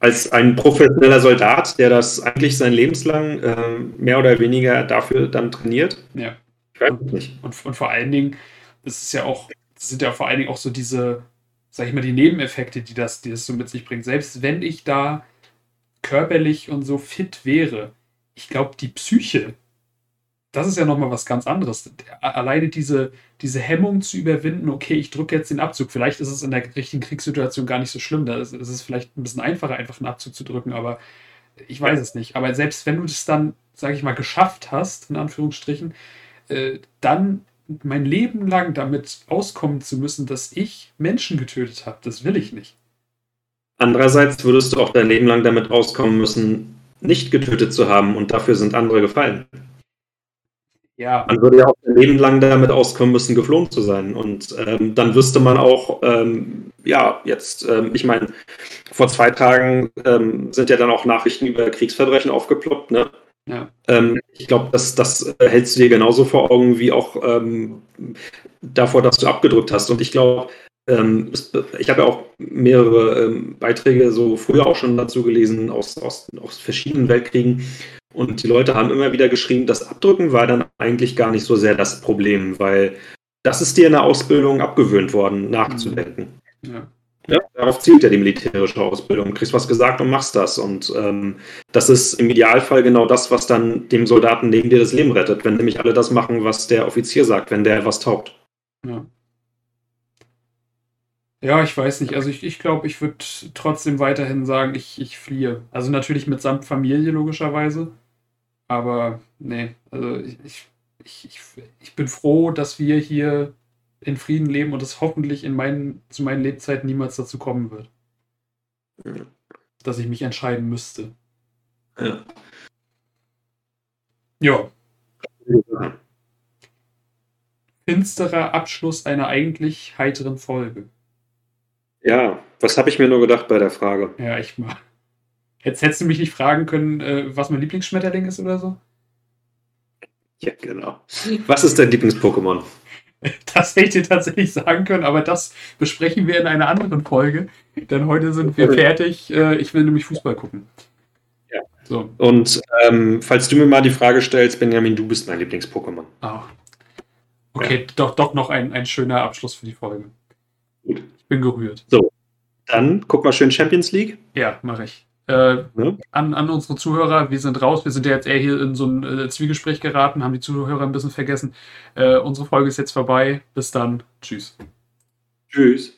Als ein professioneller Soldat, der das eigentlich sein Lebenslang äh, mehr oder weniger dafür dann trainiert? Ja. Ich weiß nicht. Und, und vor allen Dingen, das ist ja auch das sind ja vor allen Dingen auch so diese, sag ich mal, die Nebeneffekte, die das, die das so mit sich bringt. Selbst wenn ich da körperlich und so fit wäre, ich glaube, die Psyche, das ist ja nochmal was ganz anderes. Alleine diese, diese Hemmung zu überwinden, okay, ich drücke jetzt den Abzug. Vielleicht ist es in der richtigen Kriegssituation gar nicht so schlimm. Da ist, ist es vielleicht ein bisschen einfacher, einfach einen Abzug zu drücken, aber ich weiß es nicht. Aber selbst wenn du das dann, sage ich mal, geschafft hast, in Anführungsstrichen, äh, dann mein Leben lang damit auskommen zu müssen, dass ich Menschen getötet habe. Das will ich nicht. Andererseits würdest du auch dein Leben lang damit auskommen müssen, nicht getötet zu haben und dafür sind andere gefallen. Ja. Man würde ja auch ein Leben lang damit auskommen müssen, geflohen zu sein. Und ähm, dann wüsste man auch, ähm, ja, jetzt, ähm, ich meine, vor zwei Tagen ähm, sind ja dann auch Nachrichten über Kriegsverbrechen aufgeploppt, ne? Ja. Ähm, ich glaube, das, das äh, hältst du dir genauso vor Augen wie auch ähm, davor, dass du abgedrückt hast. Und ich glaube, ich habe ja auch mehrere Beiträge so früher auch schon dazu gelesen aus, aus, aus verschiedenen Weltkriegen. Und die Leute haben immer wieder geschrieben, das Abdrücken war dann eigentlich gar nicht so sehr das Problem, weil das ist dir in der Ausbildung abgewöhnt worden, nachzudenken. Ja. Ja, darauf zielt ja die militärische Ausbildung. Du kriegst was gesagt und machst das. Und ähm, das ist im Idealfall genau das, was dann dem Soldaten neben dir das Leben rettet, wenn nämlich alle das machen, was der Offizier sagt, wenn der was taugt. Ja. Ja, ich weiß nicht. Also ich, ich glaube, ich würde trotzdem weiterhin sagen, ich, ich fliehe. Also natürlich mitsamt Familie logischerweise. Aber nee, also ich, ich, ich, ich bin froh, dass wir hier in Frieden leben und es hoffentlich in meinen, zu meinen Lebzeiten niemals dazu kommen wird. Ja. Dass ich mich entscheiden müsste. Ja. Ja. Finsterer Abschluss einer eigentlich heiteren Folge. Ja, was habe ich mir nur gedacht bei der Frage? Ja, ich mal. Jetzt hättest du mich nicht fragen können, äh, was mein Lieblingsschmetterling ist oder so? Ja, genau. Was ist dein Lieblings-Pokémon? Das hätte ich dir tatsächlich sagen können, aber das besprechen wir in einer anderen Folge. Denn heute sind wir fertig. Äh, ich will nämlich Fußball gucken. Ja. So. Und ähm, falls du mir mal die Frage stellst, Benjamin, du bist mein Lieblings-Pokémon. Oh. Okay, ja. doch, doch noch ein, ein schöner Abschluss für die Folge. Gut. Bin gerührt. So. Dann guck mal schön Champions League. Ja, mache ich. Äh, ne? an, an unsere Zuhörer, wir sind raus, wir sind ja jetzt eher hier in so ein äh, Zwiegespräch geraten, haben die Zuhörer ein bisschen vergessen. Äh, unsere Folge ist jetzt vorbei. Bis dann. Tschüss. Tschüss.